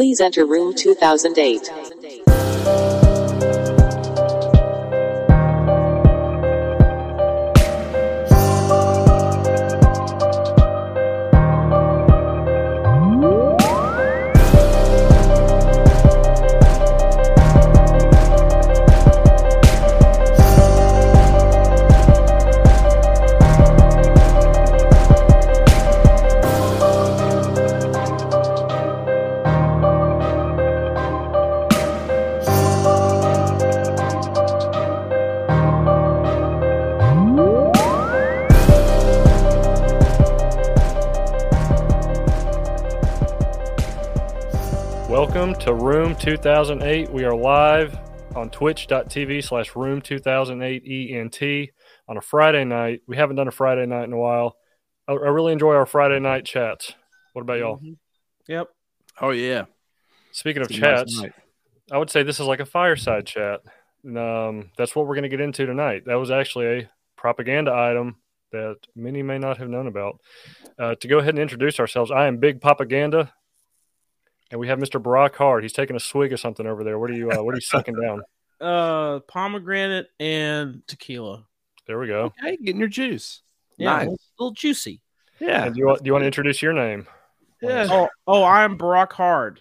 Please enter room 2008. 2008. We are live on twitch.tv slash room 2008 ENT on a Friday night. We haven't done a Friday night in a while. I, I really enjoy our Friday night chats. What about y'all? Yep. Oh yeah. Speaking of It's a nice chats, night. I would say this is like a fireside chat. And, um, that's what we're going to get into tonight. That was actually a propaganda item that many may not have known about. Uh, to go ahead and introduce ourselves, I am Big Propaganda, and we have Mr. Brock Hard. He's taking a swig of something over there. What are you? Uh, what are you sucking down? Uh, pomegranate and tequila. There we go. Hey, getting your juice. Yeah, Nice. a little juicy. Yeah. And do you want, do you want to introduce your name? Yeah. Oh, oh, I'm Barack Hard.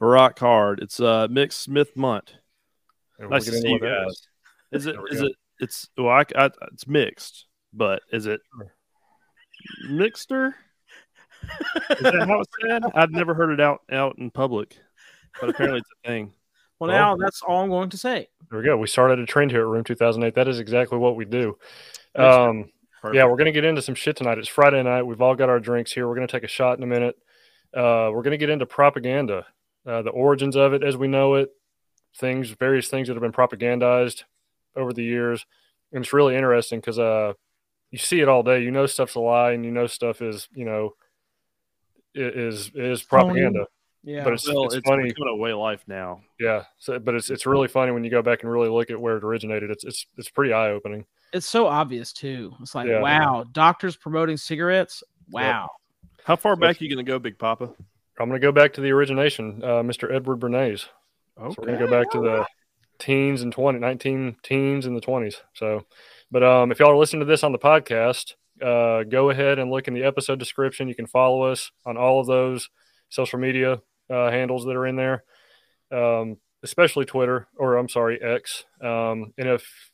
Barack Hard. It's uh Mick Smith Munt. Nice we'll to see you guys. is. it? Is it? There we Is go. it? It's well, I, I, it's mixed, but is it mixter? Is that how it's said? I've never heard it out out in public, but apparently it's a thing. Well, Well- now that's all I'm going to say. There we go. We started a trend here at Room 2008. That is exactly what we do. Um, yeah, we're going to get into some shit tonight. It's Friday night. We've all got our drinks here. We're going to take a shot in a minute. Uh, we're going to get into propaganda, uh, the origins of it as we know it, things, various things that have been propagandized over the years. And it's really interesting because uh, you see it all day. You know stuff's a lie, and you know stuff is, you know, is is propaganda. Yeah. But it's, well, it's, it's, funny. becoming a way of life now. Yeah, so, but it's it's really funny when you go back and really look at where it originated. It's it's it's pretty eye opening. it's so obvious too. It's like, Yeah. wow, doctors promoting cigarettes. Wow. How far back are you going to go, Big Papa? I'm going to go back to the origination, uh, Mr. Edward Bernays. Okay. So we're going to go back to the teens and 20, 19 teens in the 20s. So, but um, if y'all are listening to this on the podcast, uh, go ahead and look in the episode description. You can follow us on all of those social media uh, handles that are in there, um, especially Twitter, or I'm sorry, X. Um, and if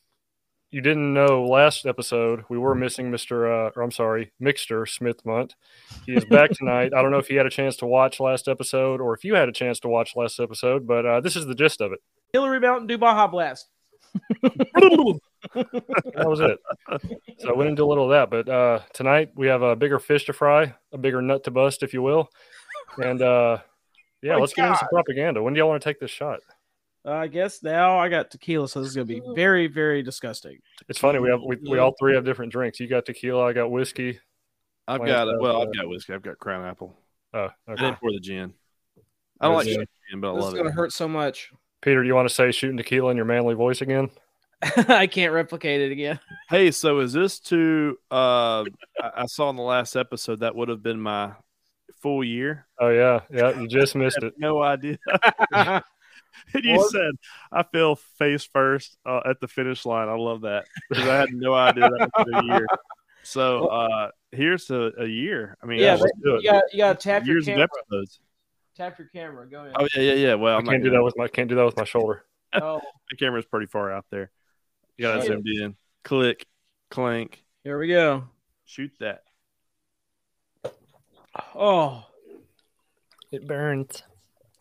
you didn't know last episode, we were missing Mr. Uh, or I'm sorry, Mixter Smith Munt. He is back tonight. I don't know if he had a chance to watch last episode or if you had a chance to watch last episode, but uh, this is the gist of it. Hillary Mountain Dew Baja Blast. That was it. So I went into a little of that, but uh, tonight we have a bigger fish to fry, a bigger nut to bust, if you will, and uh, yeah, My let's get into some propaganda. When do y'all want to take this shot? I guess now I got tequila, so this is gonna be very, very disgusting. It's funny we have we, we all three have different drinks. You got tequila, I got whiskey. I've Lance got has, well, uh, I've got whiskey. I've got Crown Apple. Oh, I didn't pour the gin. I don't like Gin. sugar but I This is love gonna it. hurt so much. Peter, do you want to say shooting tequila in your manly voice again? I can't replicate it again. Hey, so is this to? Uh, I, I saw in the last episode that would have been my full year. Oh yeah, yeah. You just missed it. no idea. And you What? said I fell face first uh, at the finish line. I love that because I had no idea that was a year. So uh, here's a, a year. I mean, yeah, let's do you got you got to tap your years of camera. episodes. Tap your camera. Go ahead. Oh yeah, yeah, yeah. Well, I I'm can't do that with my can't do that with my shoulder. Oh, The camera's pretty far out there. You got to Shit. zoomed in. Click, clank, here we go. shoot that. Oh, It burns.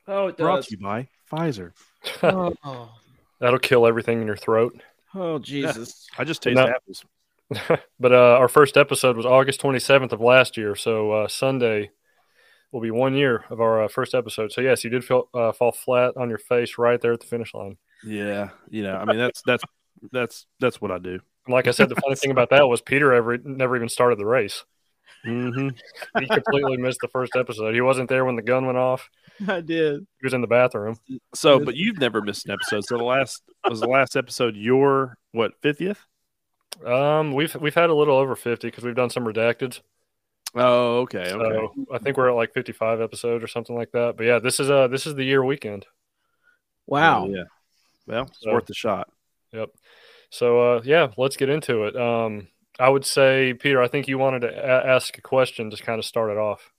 oh, it Brought does. to you by Pfizer. Oh, That'll kill everything in your throat. oh, Jesus. I just taste No. apples. but uh, our first episode was August 27th of last year. So uh, Sunday will be one year of our uh, first episode. So yes, you did feel, uh, fall flat on your face right there at the finish line. Yeah, you know, I mean that's that's that's that's what I do. And like I said, the funny thing about that was Peter ever never even started the race. hmm He completely missed the first episode. He wasn't there when the gun went off. I did. He was in the bathroom. So, but you've never missed an episode. So the last was the last episode your what fiftieth? Um, we've we've had a little over 50 because we've done some redacted. Oh, okay, okay. So I think we're at like 55 episodes or something like that. But yeah, this is uh this is the year weekend. Wow. Yeah. Well, it's So- worth the shot. Yep. So uh yeah, let's get into it. Um I would say Peter, I think you wanted to a- ask a question to kind of start it off.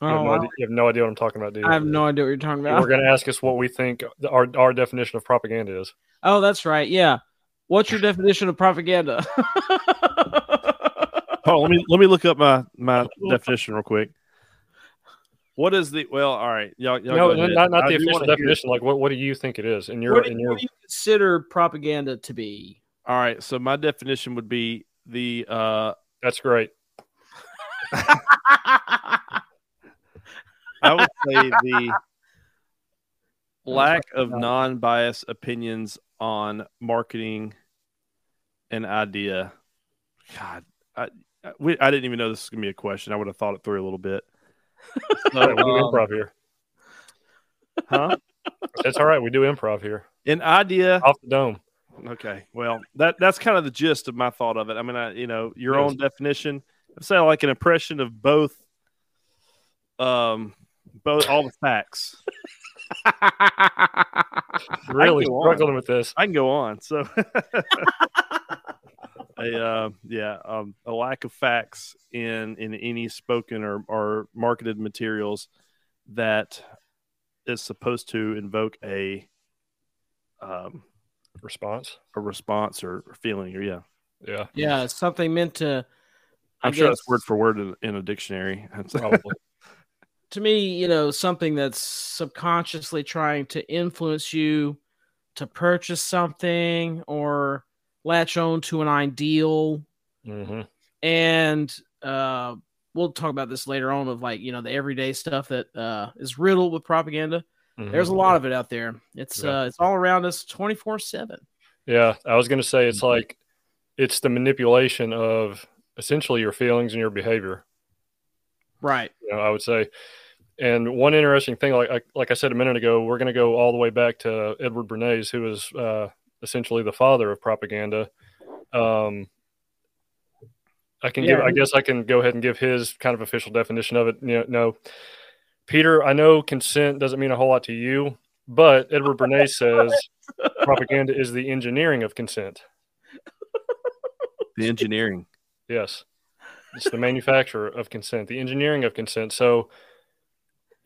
You, have Oh, no I, idea, you have no idea what I'm talking about, do you? I have no idea what you're talking about. We're going to ask us what we think our our definition of propaganda is. Oh, that's right. Yeah. What's your definition of propaganda? Oh, let me let me look up my my definition real quick. What is the well? All right, y'all. y'all no, go not not the official definition. Like what what do you think it is in your what, do, in your what do you consider propaganda to be? All right, so my definition would be the uh That's great. I would say the lack of non-biased opinions on marketing an idea. God, I I, we, I didn't even know this was gonna be a question. I would have thought it through a little bit. So, All right, we do um, improv here. huh? It's all right. We do improv here. An idea Off the dome. Okay, well, that that's kind of the gist of my thought of it. I mean, I, you know, your Yes. own definition. I'd say like an impression of both, um, both all the facts. Really go on. struggling with this. I can go on. So, a uh, yeah, um, a lack of facts in in any spoken or or marketed materials that is supposed to invoke a um Response. a response or, or feeling or yeah. Yeah, yeah, something meant to. I I'm sure guess- that's word for word in, in a dictionary. probably. to me, you know, something that's subconsciously trying to influence you to purchase something or latch on to an ideal. hmm And uh, we'll talk about this later on of like, you know, the everyday stuff that uh, is riddled with propaganda. There's a lot of it out there. It's Mm-hmm. Yeah. uh, it's all around us 24 7. Yeah, I was going to say Mm-hmm. it's like it's the manipulation of essentially your feelings and your behavior. Right. You know, I would say. And one interesting thing, like I, like I said a minute ago, we're going to go all the way back to Edward Bernays, who is uh, essentially the father of propaganda. Um, I can give, I guess, I can go ahead and give his kind of official definition of it. You know, no, Peter, I know consent doesn't mean a whole lot to you, but Edward Bernays says propaganda is the engineering of consent. the engineering. Yes. It's the manufacturer of consent, the engineering of consent. So,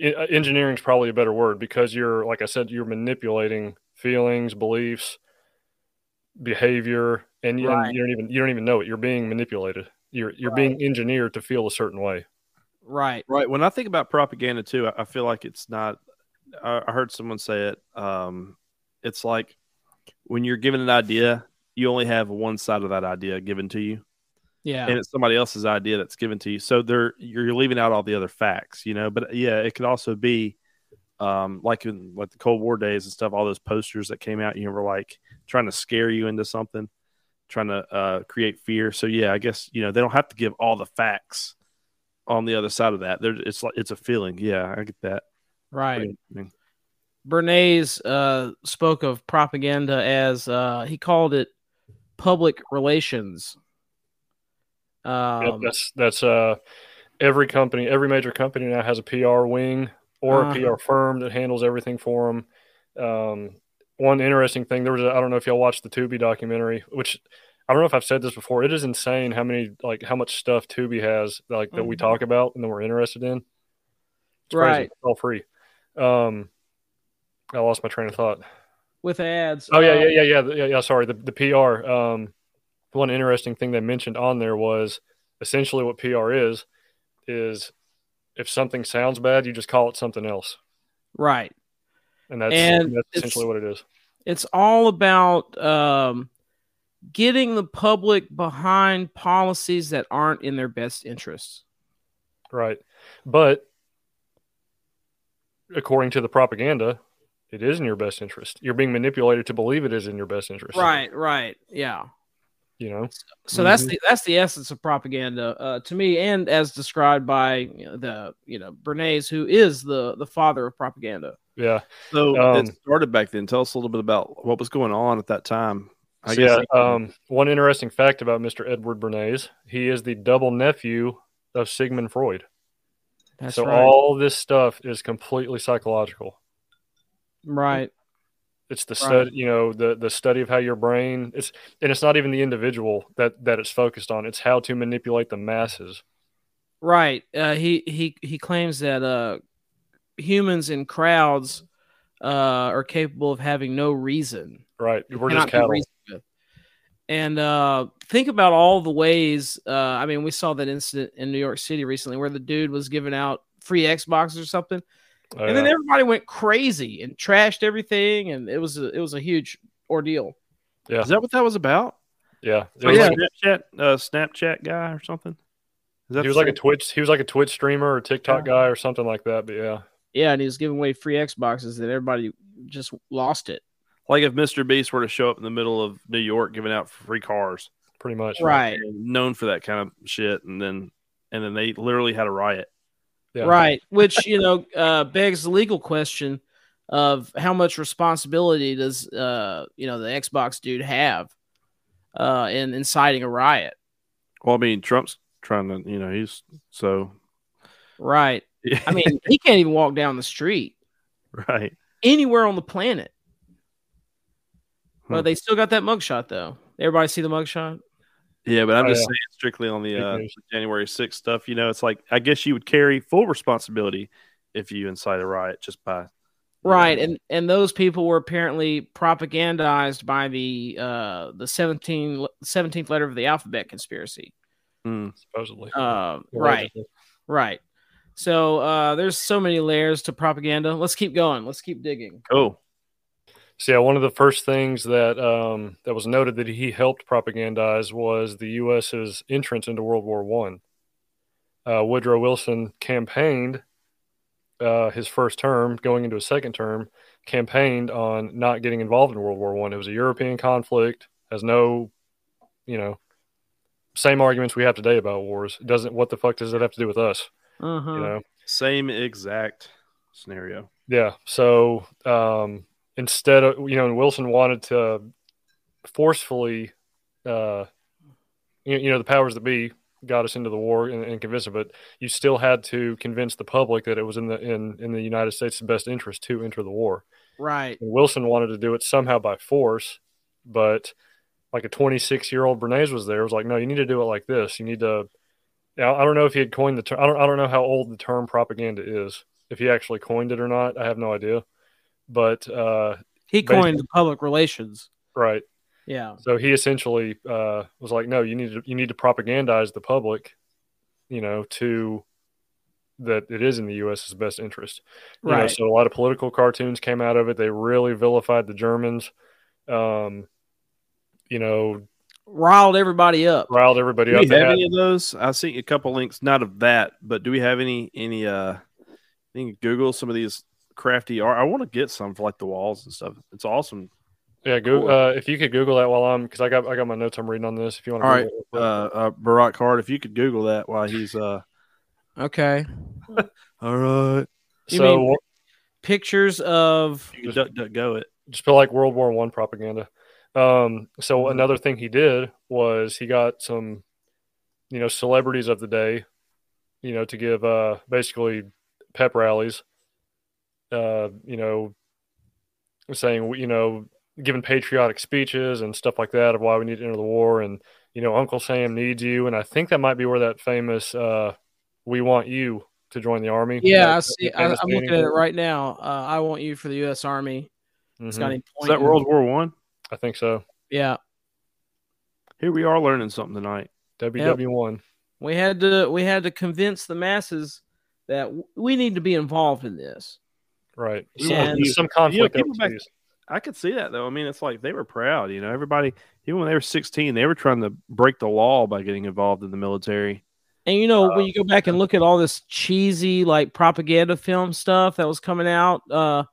engineering is probably a better word because you're, like I said, you're manipulating feelings, beliefs, behavior, and you, Right. you don't even you don't even know it. You're being manipulated. You're you're being engineered to feel a certain way. Right. Right. When I think about propaganda too, I, I feel like it's not. I, I heard someone say it. Um, it's like when you're given an idea, you only have one side of that idea given to you, Yeah. and it's somebody else's idea that's given to you. So there, you're leaving out all the other facts, you know. But yeah, it could also be, um, like in like the Cold War days and stuff. All those posters that came out, you know, were like trying to scare you into something, trying to uh, create fear. So yeah, I guess you know they don't have to give all the facts on the other side of that. There, it's like it's a feeling. Yeah, I get that. right. Bernays uh, spoke of propaganda as uh, he called it public relations. Yep, Um, that's that's uh every company, every major company now has a PR wing or a Uh-huh. PR firm that handles everything for them. Um, one interesting thing there was a, I don't know if y'all watched the Tubi documentary, which I don't know if I've said this before. It is insane how many like how much stuff Tubi has like that we Mhm. talk about and that we're interested in. It's. Right. It's all free. Um, I lost my train of thought. with ads. Oh yeah, uh, yeah, yeah, yeah, yeah, yeah. Sorry, the the PR. Um, one interesting thing they mentioned on there was essentially what PR is is if something sounds bad, you just call it something else, Right. And that's And that's essentially what it is. It's all about um, getting the public behind policies that aren't in their best interests. Right, but according to the propaganda, it is in your best interest. You're being manipulated to believe it is in your best interest. Right. Right. Yeah. You know. So that's the that's the essence of propaganda uh, to me, and as described by you know, the you know Bernays, who is the the father of propaganda. Yeah. So Um, it started back then. Tell us a little bit about what was going on at that time. I So, guess yeah. Um, one interesting fact about Mr. Edward Bernays: he is the double nephew of Sigmund Freud. That's so right. all this stuff is completely psychological. right. It's the Right. study, you know, the the study of how your brain. It's and it's not even the individual that that it's focused on. It's how to manipulate the masses. Right. Uh, he he he claims that uh, humans in crowds uh, are capable of having no reason. Right. We're cannot just cattle. reasoned with. And uh, think about all the ways. Uh, I mean, we saw that incident in New York City recently where the dude was giving out free Xboxes or something, Oh, and then everybody went crazy and trashed everything, and it was a, it was a huge ordeal. Yeah. Is that what that was about? yeah. It Oh, was yeah. like- Snapchat, uh, Snapchat guy or something. Is that he was like a Twitch. He was like a Twitch streamer or TikTok Yeah. guy or something like that. But yeah, Yeah, and he was giving away free Xboxes, and everybody just lost it. like if Mr. Beast were to show up in the middle of New York giving out free cars, pretty much. Right. known for that kind of shit, and then and then they literally had a riot. Yeah. Right. Which, you know, uh, begs the legal question of how much responsibility does, uh, you know, the Xbox dude have uh, in inciting a riot? Well, I mean, Trump's trying to, you know, he's so Right. I mean, he can't even walk down the street right. anywhere on the planet. But Hmm. they still got that mugshot, though. Everybody see the mugshot? Yeah, but I'm Oh, just yeah. saying strictly on the uh. January 6th stuff. You know, it's like I guess you would carry full responsibility if you incite a riot just by Right. know, And and those people were apparently propagandized by the uh, the 17, 17th letter of the alphabet conspiracy. mm, Supposedly. Uh, right. Right. So uh, there's so many layers to propaganda. Let's keep going. Let's keep digging. oh, So yeah, one of the first things that um, that was noted that he helped propagandize was the U.S.'s entrance into World War One. Uh, Woodrow Wilson campaigned uh, his first term, going into his second term, campaigned on not getting involved in World War One. It was a European conflict, has no, you know, same arguments we have today about wars. It doesn't. What the fuck does it have to do with us? Uh-huh. You know. same exact scenario. Yeah. So um, instead of you know, Wilson wanted to forcefully, uh, you, you know, the powers that be got us into the war and, and convinced them, but you still had to convince the public that it was in the in in the United States' best interest to enter the war. Right. And Wilson wanted to do it somehow by force, but like a 26 year old Bernays was there. Was like, no, you need to do it like this. You need to. Now, I don't know if he had coined the term. I don't. I don't know how old the term propaganda is. If he actually coined it or not, I have no idea. But uh, He coined the public relations. right, Yeah. so he essentially uh, was like, no, you need to you need to propagandize the public, you know, to that it is in the U.S.'s best interest. You know, Right. so a lot of political cartoons came out of it. They really vilified the Germans. Um, you know, Riled everybody up. riled everybody Do up. we They have any of those? I see a couple links, not of that, but do we have any any uh you can Google some of these crafty art? I want to get some for like the walls and stuff. It's awesome. yeah, go, uh, if you could Google that while I'm because I got I got my notes I'm reading on this. If you want to, All right, Google uh, uh Barack Hart, if you could Google that while he's uh Okay. all right. You so mean- Pictures of You can duck, duck, go it. just feel like World War One propaganda. Um, so Mm-hmm. another thing he did was he got some, you know, celebrities of the day, you know, to give uh, basically pep rallies. Uh, you know, saying you know, giving patriotic speeches and stuff like that of why we need to enter the war, and you know, Uncle Sam needs you, and I think that might be where that famous uh, "We want you" to join the army. yeah, I see. I, I'm looking at it right now. Uh, I want you for the U.S. Army. It's got Mhm. him Is that. World War One? I think so. Yeah, Here we are learning something tonight. WW one. we had to we had to convince the masses that we need to be involved in this. Right. We Some- want you- some conflict people back- I could see that though. I mean, it's like they were proud, you know. Everybody, even when they were 16, they were trying to break the law by getting involved in the military. And you know, Uh, when you go back and look at all this cheesy like propaganda film stuff that was coming out uh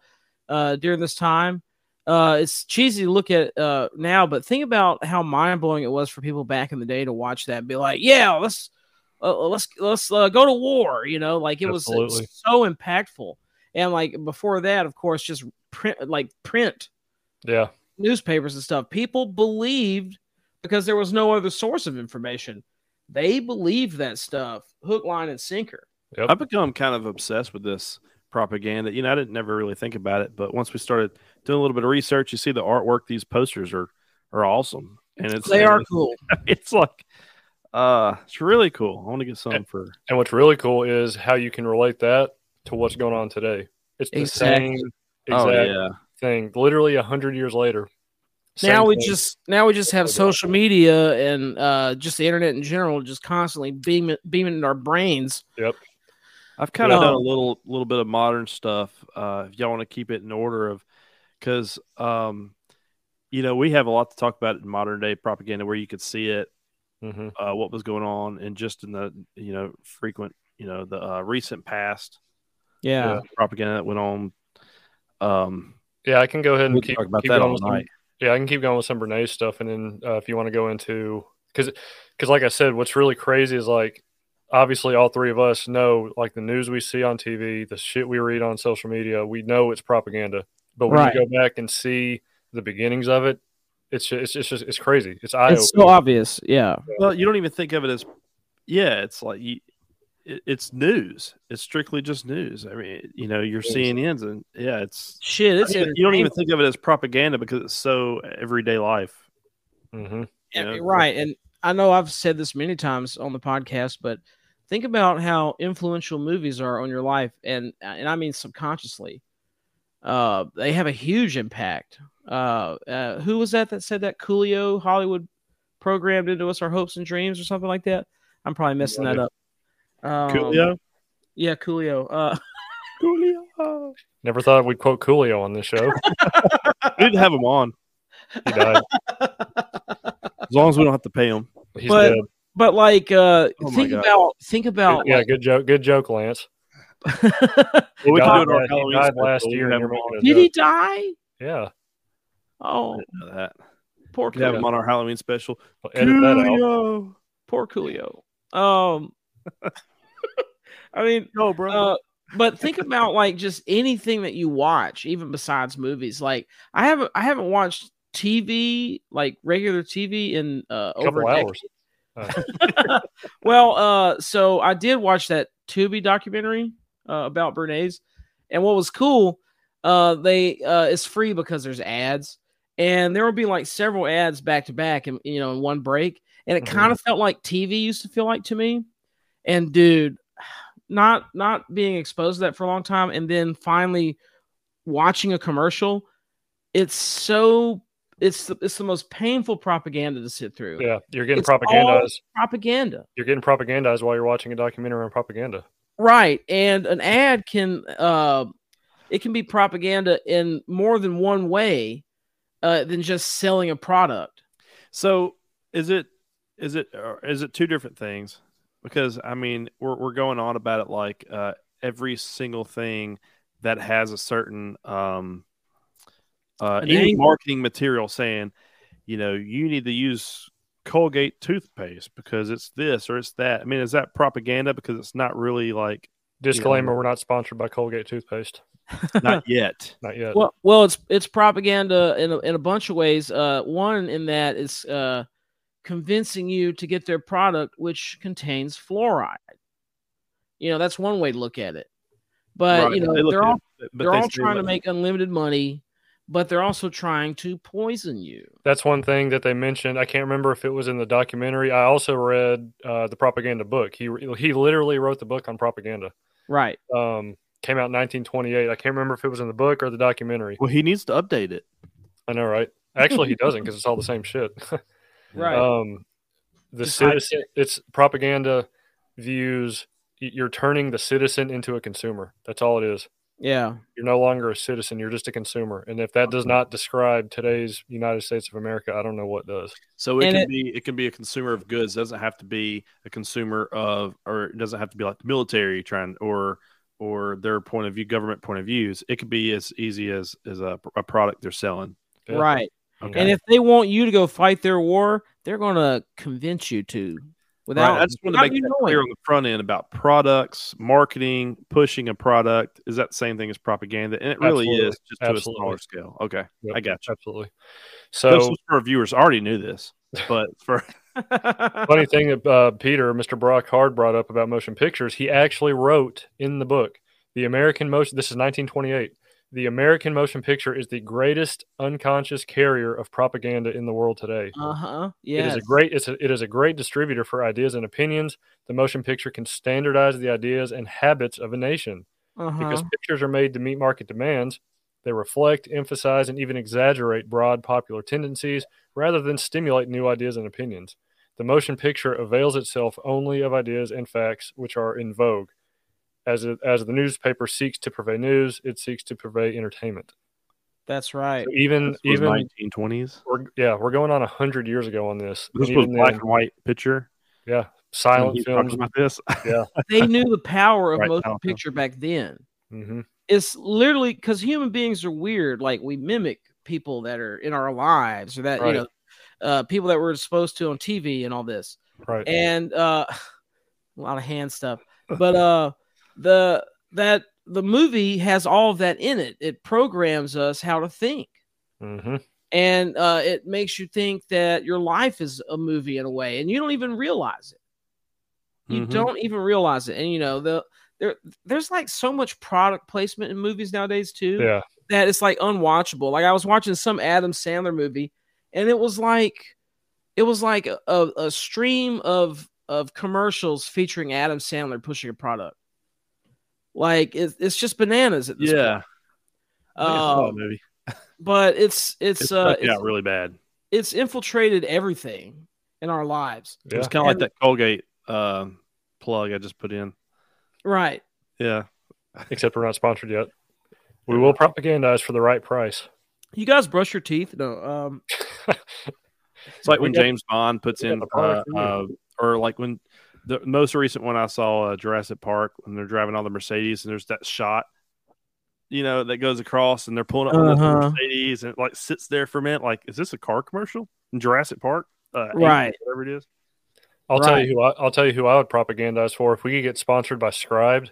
uh during this time, uh it's cheesy to look at uh now, but think about how mind blowing it was for people back in the day to watch that and be like, yeah, let's uh, let's let's uh, go to war, you know, like it was, it was so impactful. And like before that, of course, just print like print Yeah. newspapers and stuff. People believed because there was no other source of information they believed that stuff, hook, line, and sinker. Yep. I've become kind of obsessed with this propaganda. You know, I didn't never really think about it, but once we started doing a little bit of research, you see the artwork. These posters are are awesome, and it's They are it's- cool. It's like, uh, it's really cool. I want to get some for. And what's really cool is how you can relate that to what's going on today. It's the Exactly. same Oh exact yeah, thing, literally a hundred years later. now we thing. just now we just have social media and uh, just the internet in general, just constantly beaming beaming in our brains. Yep. I've kind of done a little little bit of modern stuff. Uh, if y'all want to keep it in order of, because um, you know, we have a lot to talk about in modern day propaganda where you could see it, Mhm. uh, what was going on, and just in the you know frequent, you know, the uh, recent past Yeah, uh, propaganda that went on. Um, Yeah, I can go ahead and keep, talk about keep that all with some- night. Yeah, I can keep going with some Bernays stuff, and then uh, if you want to go into because because like I said, what's really crazy is like obviously all three of us know like the news we see on TV, the shit we read on social media, we know it's propaganda. But when Right. you go back and see the beginnings of it, it's just, it's just it's crazy. It's eye it's so obvious. Yeah, Well, you don't even think of it as, yeah, it's like you, it, it's news. It's strictly just news. I mean, you know, your Yes. CNNs and yeah, it's shit. It's you don't even think of it as propaganda because it's so everyday life. Mm-hmm. you know? right. And I know I've said this many times on the podcast, but think about how influential movies are on your life, and and I mean subconsciously. Uh, they have a huge impact. Uh, uh, who was that that said that Coolio Hollywood programmed into us our hopes and dreams or something like that? I'm probably messing that up. Um, Coolio, yeah, Coolio. Uh, Coolio. Never thought we'd quote Coolio on this show. We didn't have him on He died. as long as we don't have to pay him. He's But- dead. but like, uh, Oh my think God. about think about yeah, like, good joke. Good joke, Lance. Well, we died can do it on our last- he Halloween died last year can and have you're him on. making did he die? Yeah, Oh, that. poor We have him on our Halloween special. Well, edit that out. Coolio. Poor Coolio. Um, I mean, No, bro. uh, but think about like just anything that you watch, even besides movies. Like I haven't, I haven't watched TV, like regular TV, in uh, A over couple a decade. hours. well, uh, so I did watch that Tubi documentary uh, about Bernays, and what was cool, uh, they uh, it's free because there's ads, and there will be like several ads back to back, and you know, in one break, and it Mhm. kind of felt like TV used to feel like to me. And dude, not not being exposed to that for a long time, and then finally watching a commercial, it's so it's the, it's the most painful propaganda to sit through. Yeah, you're getting It's propagandized. Propaganda. You're getting propagandized while you're watching a documentary on propaganda. Right. And an ad can uh it can be propaganda in more than one way uh than just selling a product. So is it is it or is it two different things? Because I mean, we're we're going on about it like uh, every single thing that has a certain um, uh, any marketing material saying, you know, you need to use Colgate toothpaste because it's this or it's that. I mean, is that propaganda? Because it's not really like Disclaimer: We're not sponsored by Colgate toothpaste. not yet. Not yet. Well, well, it's it's propaganda in a, in a bunch of ways. Uh, one in that is uh, convincing you to get their product, which contains fluoride. You know, that's one way to look at it. But Right. you know, they they're all it, they're they all trying to like, make unlimited money, but they're also trying to poison you. That's one thing that they mentioned. I can't remember if it was in the documentary. I also read uh, the propaganda book. He he literally wrote the book on propaganda. Right. Um, came out in 1928. I can't remember if it was in the book or the documentary. Well, he needs to update it. I know, right? Actually, he doesn't because it's all the same shit. Right. Um, the Just hype citizen, it's propaganda views. You're turning the citizen into a consumer. That's all it is. Yeah. You're no longer a citizen. You're just a consumer. And if that does not describe today's United States of America, I don't know what does. So it And can it- be it can be a consumer of goods. It doesn't have to be a consumer of, or it doesn't have to be like the military trying or or their point of view, government point of views. It could be as easy as as a, a product they're selling. Yeah. Right. Okay. And if they want you to go fight their war, they're going to convince you to. Without, Right, I just want to make that clear on the front end about products, marketing, pushing a product. Is that the same thing as propaganda? And it really Absolutely. is, just to a smaller scale. Okay, Yep, I got you. Absolutely. So our viewers, already knew this, but for Funny thing that uh, Peter, Mr. Brock Hard, brought up about motion pictures, he actually wrote in the book the American motion. This is 1928. The American motion picture is the greatest unconscious carrier of propaganda in the world today. Uh huh. It Yeah. is a great it's a, it is a great distributor for ideas and opinions. The motion picture can standardize the ideas and habits of a nation Uh-huh. because pictures are made to meet market demands. They reflect, emphasize, and even exaggerate broad popular tendencies rather than stimulate new ideas and opinions. The motion picture avails itself only of ideas and facts which are in vogue. As, it, as the newspaper seeks to purvey news, it seeks to purvey entertainment. That's right. So even This was even 1920s. we're, yeah, we're going on a hundred years ago on this. This And was even black then, and white picture. yeah, silent films. talked about this. They knew the power of Right, motion Alpha. picture back then. hmm It's literally because human beings are weird. Like we mimic people that are in our lives or that Right. you know, uh, people that we're exposed to on TV and all this. Right. and uh a lot of hand stuff but uh the that the movie has all of that in it it programs us how to think hmm and uh it makes you think that your life is a movie in a way and you don't even realize it you Mhm. don't even realize it and you know the there there's like so much product placement in movies nowadays too Yeah. that it's like unwatchable. Like I was watching some Adam Sandler movie, and it was like it was like a, a, a stream of of commercials featuring Adam Sandler pushing a product. Like it's it's just bananas at this Yeah. point. I think I saw Uh, that but it's it's It's uh yeah, it's, really bad. it's infiltrated everything in our lives. It was Yeah. kind of like that Colgate uh, plug I just put in. Right. Yeah. Except we're not sponsored yet. We will propagandize for the right price. You guys brush your teeth? No. Um It's like when James Bond puts in, the uh, product for you. uh, or like when the most recent one I saw, uh, Jurassic Park, when they're driving all the Mercedes and there's that shot, you know, that goes across and they're pulling up the Uh-huh. Mercedes and it like sits there for a minute. Like, is this a car commercial in Jurassic Park? Uh, Right. Whatever it is. I'll tell you who I, I'll tell you who I would propagandize for if we could get sponsored by Scribd.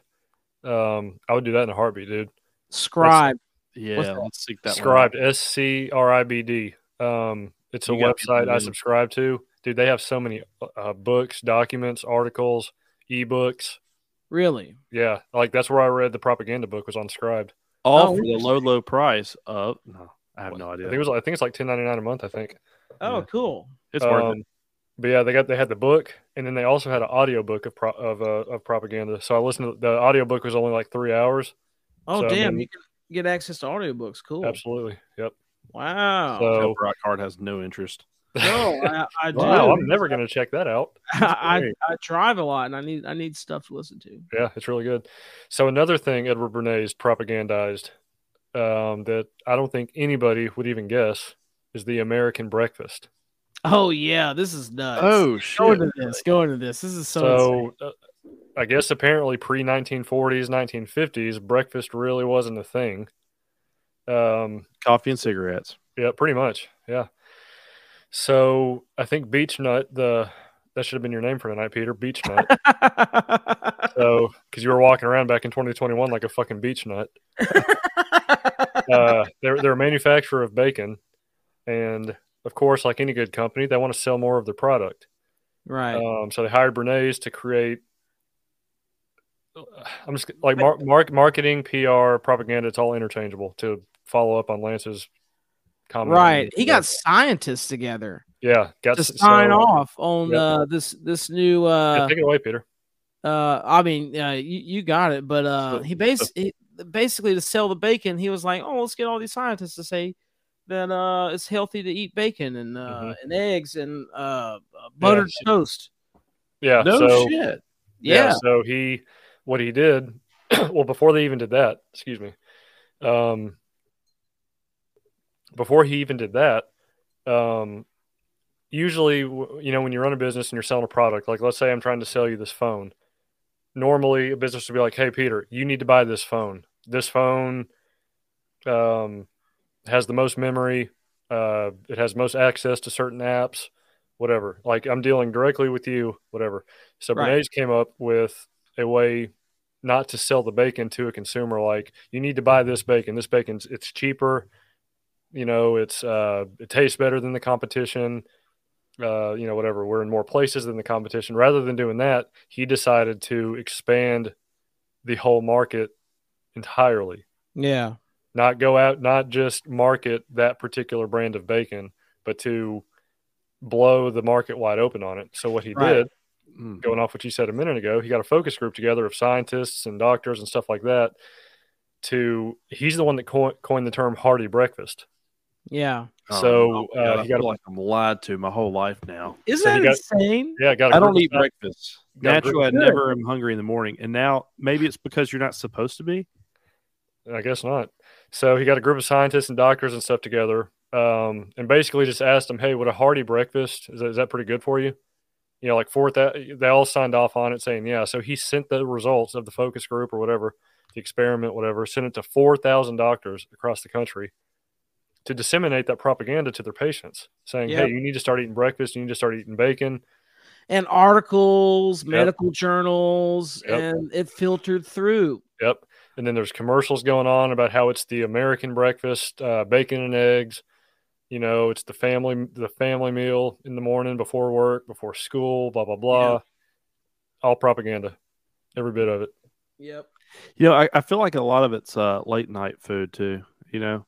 Um, I would do that in a heartbeat, dude. scribe. Yeah. Let's seek that. Scribd, S C R I B D. Um, it's a You got me website I subscribe to. Dude, they have so many uh, books, documents, articles, ebooks. Really? Yeah, like that's where I read the propaganda book was on Scribd. All Oh, for the low, low price of, no, I have no I idea. think it was. I think it's like ten ninety nine a month. I think. Oh, Yeah. cool. it's worth Um, it. But yeah, they got they had the book, and then they also had an audio book of pro, of uh, of propaganda. So I listened. to The audio book was only like three hours. Oh, So, I damn. mean- you can get access to audiobooks. Cool. Absolutely. Yep. Wow. So Brock Hard has no interest. No, I, I do. wow, I'm never going to check that out. I. I drive a lot and I need I need stuff to listen to. Yeah, it's really good. So another thing Edward Bernays propagandized um, that I don't think anybody would even guess is the American breakfast. Oh yeah, this is nuts. Oh go shit! into this. Go into this. This is so. So, uh, I guess apparently pre 1940s, 1950s, breakfast really wasn't a thing. Um, Coffee and cigarettes. yeah, pretty much. Yeah. So I think Beech Nut, the that should have been your name for tonight, Peter. Beach Nut. so because you were walking around back in 2021 like a fucking beach nut. uh, they're they're a manufacturer of bacon, and of course, like any good company, they want to sell more of their product. right. Um, so they hired Bernays to create. I'm just like mar- mark, marketing, PR, propaganda. It's all interchangeable. To follow up on Lance's right. He got scientists together yeah, got to sign so- off on Yep. uh, this this new. Yeah, Uh, take it away, Peter. uh, I mean, uh, you, you got it, but uh, he bas- he, basically to sell the bacon, he was like, "Oh, let's get all these scientists to say that uh, it's healthy to eat bacon and uh, Mhm. and eggs and uh, uh, buttered she- toast." Yeah, No so shit. Yeah, So he, what he did, well, before they even did that, excuse me, um, before he even did that, um, usually, you know, when you run a business and you're selling a product, like let's say I'm trying to sell you this phone, normally a business would be like, "Hey, Peter, you need to buy this phone. This phone, um, has the most memory. Uh, it has most access to certain apps." Whatever. Like I'm dealing directly with you, whatever. So Right. Bernays came up with a way not to sell the bacon to a consumer like you need to buy this bacon. This bacon's it's cheaper, you know, it's uh it tastes better than the competition. uh, you know, whatever. We're in more places than the competition. Rather than doing that, he decided to expand the whole market entirely. Yeah. Not go out, not just market that particular brand of bacon, but to blow the market wide open on it. So what he Right. did, Mm. going off what you said a minute ago, he got a focus group together of scientists and doctors and stuff like that. To he's the one that co- coined the term hearty breakfast. Yeah. So, my God, uh, I he got feel a- like I'm lied to my whole life now. Isn't So that got- insane? Yeah, I got. a I don't eat sci- breakfast. got Naturally, I never am hungry in the morning, and now maybe it's because you're not supposed to be. I guess not. So he got a group of scientists and doctors and stuff together, um, and basically just asked them, "Hey, would a hearty breakfast is that, is that pretty good for you?" You know, like for that, they all signed off on it, saying, "Yeah." So he sent the results of the focus group or whatever, the experiment, whatever, sent it to four thousand doctors across the country to disseminate that propaganda to their patients, saying, Yep. "Hey, you need to start eating breakfast. You need to start eating bacon." And articles, Yep. medical journals, Yep. and it filtered through. Yep. And then there's commercials going on about how it's the American breakfast, uh, bacon and eggs. You know, it's the family the family meal in the morning before work, before school, blah blah blah. All propaganda, every bit of it. Yep. You know, I, I feel like a lot of it's uh, late night food too. You know,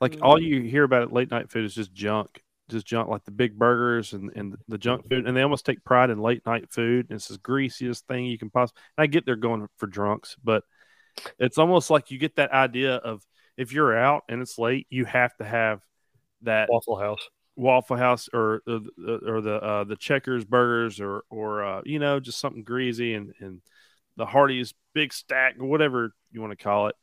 like Mm. all you hear about at late night food is just junk, just junk, like the big burgers and, and the junk food, and they almost take pride in late night food. And it's the greasiest thing you can possibly. I get they're going for drunks, but it's almost like you get that idea of if you're out and it's late, you have to have that Waffle House. Waffle House or or the or the uh, the Checkers burgers or or uh, you know just something greasy and and the Hardee's big stack or whatever you want to call it.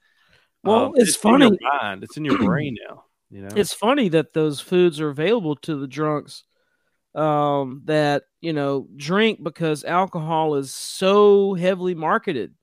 Well, Um, it's in your funny. mind. It's in your brain now. You know, It's funny that those foods are available to the drunks um, that, you know, drink because alcohol is so heavily marketed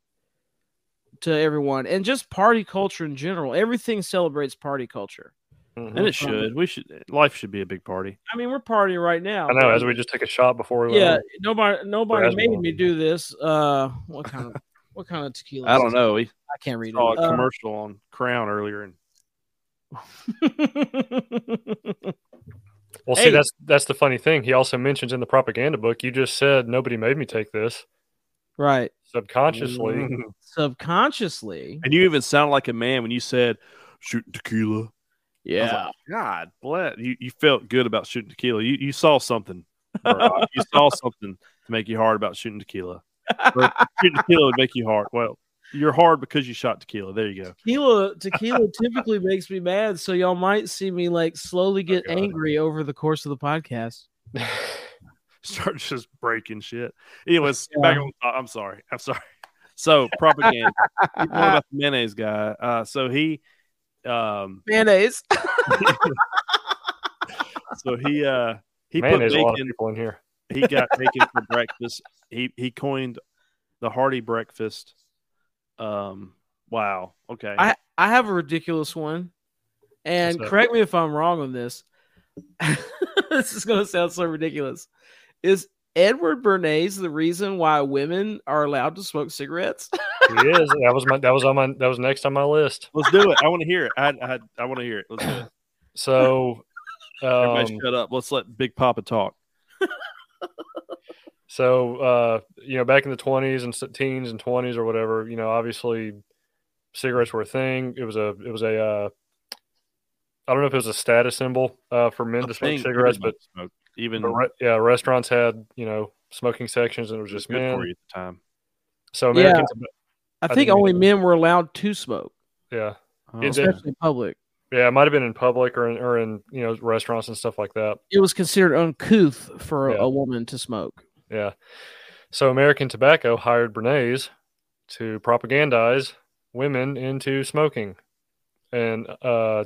to everyone and just party culture in general. Everything celebrates party culture. Mhm. and it should. We should. Life should be a big party. I mean, we're partying right now. I know. As we just took a shot before we yeah, on. nobody nobody made me do this. Uh, what kind of what kind of tequila? I don't know. We I can't read saw a it. Uh, commercial on Crown earlier, and Well, Hey. see, that's that's the funny thing. He also mentions in the propaganda book. You just said nobody made me take this right. subconsciously. Mm. Subconsciously. and you even sounded like a man when you said shooting tequila. Yeah. like, God bless you. You felt good about shooting tequila. You you saw something. you saw something to make you hard about shooting tequila. Or tequila would make you hard. Well, you're hard because you shot tequila. There you go. tequila tequila typically makes me mad, so y'all might see me like slowly get God. angry over the course of the podcast. Start just breaking shit. Anyways, Yeah. back on. I'm sorry. I'm sorry. So propaganda. Keep going about the mayonnaise guy. Uh, so he, um, Mayonnaise. so he, uh, he Man, put there's a lot of bacon. people in here. He got taken for breakfast. He he coined the hearty breakfast. Um. Wow. Okay. I I have a ridiculous one, and What's correct me if I'm wrong on this. this is gonna sound so ridiculous. Is Edward Bernays the reason why women are allowed to smoke cigarettes? He is. That was my. That was on my. That was next on my list. Let's do it. I want to hear it. I I, I want to hear it. Let's do it. So, Everybody um, shut up. Let's let Big Papa talk. so uh, you know, back in the twenties and s- teens and twenties or whatever, you know, obviously, cigarettes were a thing. It was a. It was a. Uh, I don't know if it was a status symbol uh, for men to smoke cigarettes, but, everybody smoked, even but re- yeah, restaurants had you know smoking sections, and it was it was just good men. for you at the time. So Americans, I I think only men were allowed to smoke, yeah, Oh, especially in public. Yeah, it might have been in public or in, or in you know restaurants and stuff like that. It was considered uncouth for Yeah. a woman to smoke. Yeah. So American Tobacco hired Bernays to propagandize women into smoking. And uh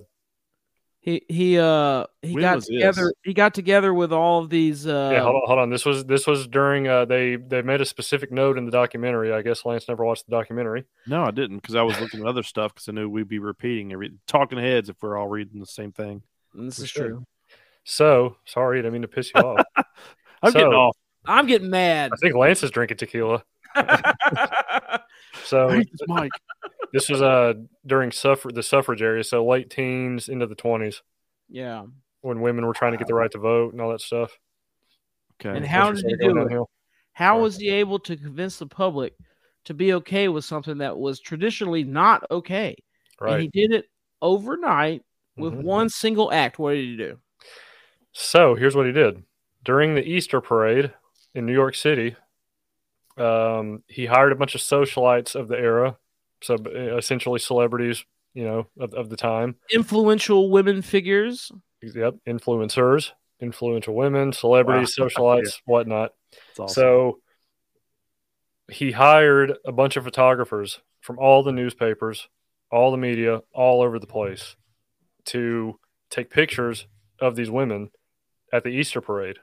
He he uh he When got together. this? He got together with all of these. Uh, yeah, hold on, hold on. This was this was during uh they they made a specific note in the documentary. I guess Lance never watched the documentary. No, I didn't because I was looking at other stuff because I knew we'd be repeating every talking heads if we're all reading the same thing. This is should. true. So sorry, I didn't mean to piss you off. I'm So- getting off. I'm getting mad. I think Lance is drinking tequila. So I hate this mic. this was uh during suffrage the suffrage area, so late teens into the twenties yeah. when women were trying to get the right to vote and all that stuff. Okay. And how Once did he do it? downhill. How was he able to convince the public to be okay with something that was traditionally not okay? And he did it overnight with Mhm. one single act. What did he do? So here's what he did during the Easter parade in New York City. Um, he hired a bunch of socialites of the era, so uh, essentially celebrities, you know, of, of the time. Influential women figures. Yep, influencers, influential women, celebrities, Wow. socialites, whatnot. Awesome. So he hired a bunch of photographers from all the newspapers, all the media, all over the place to take pictures of these women at the Easter parade.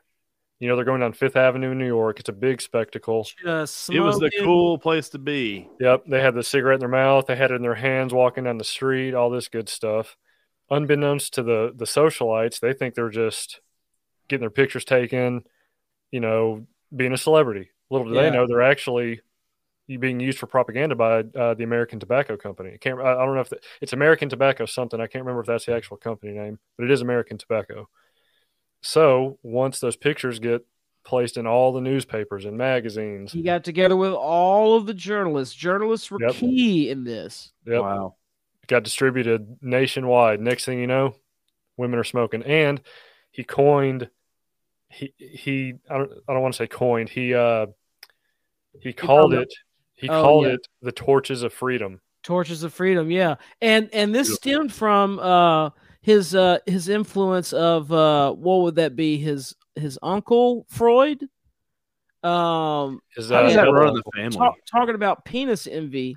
You know, they're going down Fifth Avenue in New York. It's a big spectacle. Just it was the cool place to be. Yep, they had the cigarette in their mouth, they had it in their hands walking down the street, all this good stuff. Unbeknownst to the the socialites, they think they're just getting their pictures taken, you know, being a celebrity. Little do Yeah. they know they're actually being used for propaganda by uh, the American Tobacco Company. I can't I I don't know if the, it's American Tobacco something. I can't remember if that's the actual company name, but it is American Tobacco. So, once those pictures get placed in all the newspapers and magazines, He got together with all of the journalists. Journalists were Yep. key in this. yep, Wow. got distributed nationwide. Next thing you know, women are smoking, and he coined. He he. I don't. I don't want to say coined. He uh. He called called it. He Oh, called yeah. it the torches of freedom. Torches of Freedom, yeah. And and this Beautiful. stemmed from uh his uh his influence of uh what would that be? His his uncle Freud? Um Is How How does does that that run in the talk- talking about penis envy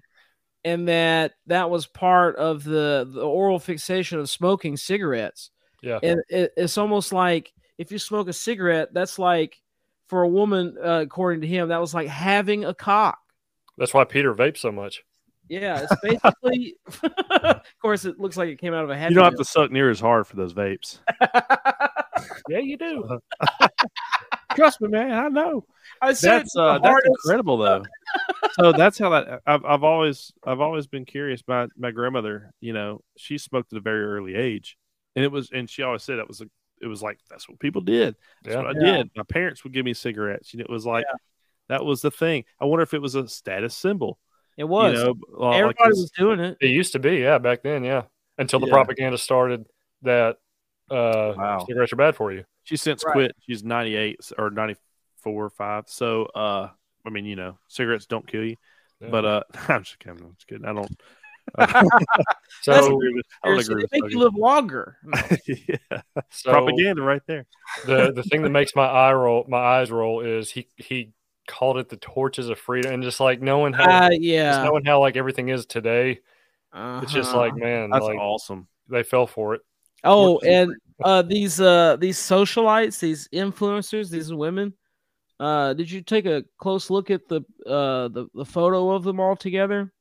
and that that was part of the the oral fixation of smoking cigarettes. Yeah. And it, it's almost like if you smoke a cigarette, that's like for a woman, uh, according to him, that was like having a cock. That's why Peter vapes so much. Yeah, it's basically. of course, it looks like it came out of a head. You don't have to suck near as hard for those vapes. yeah, you do. Trust me, man. I know. I said That's uh, that's incredible though. so that's how that I've I've always I've always been curious. My my grandmother, you know, she smoked at a very early age, and it was and she always said it was a it was like that's what people did. That's Yeah. what I Yeah. did. My parents would give me cigarettes, and it was like that was the thing. I wonder if it was a status symbol. It was. You know, uh, like Everybody this- was doing it. It used to be, yeah, back then, yeah. Until the Yeah. propaganda started that uh, Wow. cigarettes are bad for you. She since Right. quit. She's 98 or 94, or 5. So, uh, I mean, you know, cigarettes don't kill you. Yeah. But uh, I'm just kidding. I'm just kidding. I don't. so, I don't agree with, I don't Seriously, agree they with make you live longer. No. yeah. so Propaganda right there. the the thing that makes my eye roll, my eyes roll, is he he called it the torches of freedom, and just like knowing how, Uh, just yeah. knowing how like everything is today, it's just Uh-huh. like man, That's like awesome. they fell for it. Oh, Torches and uh, these uh these socialites, these influencers, these women. Uh, did you take a close look at the uh the, the photo of them all together?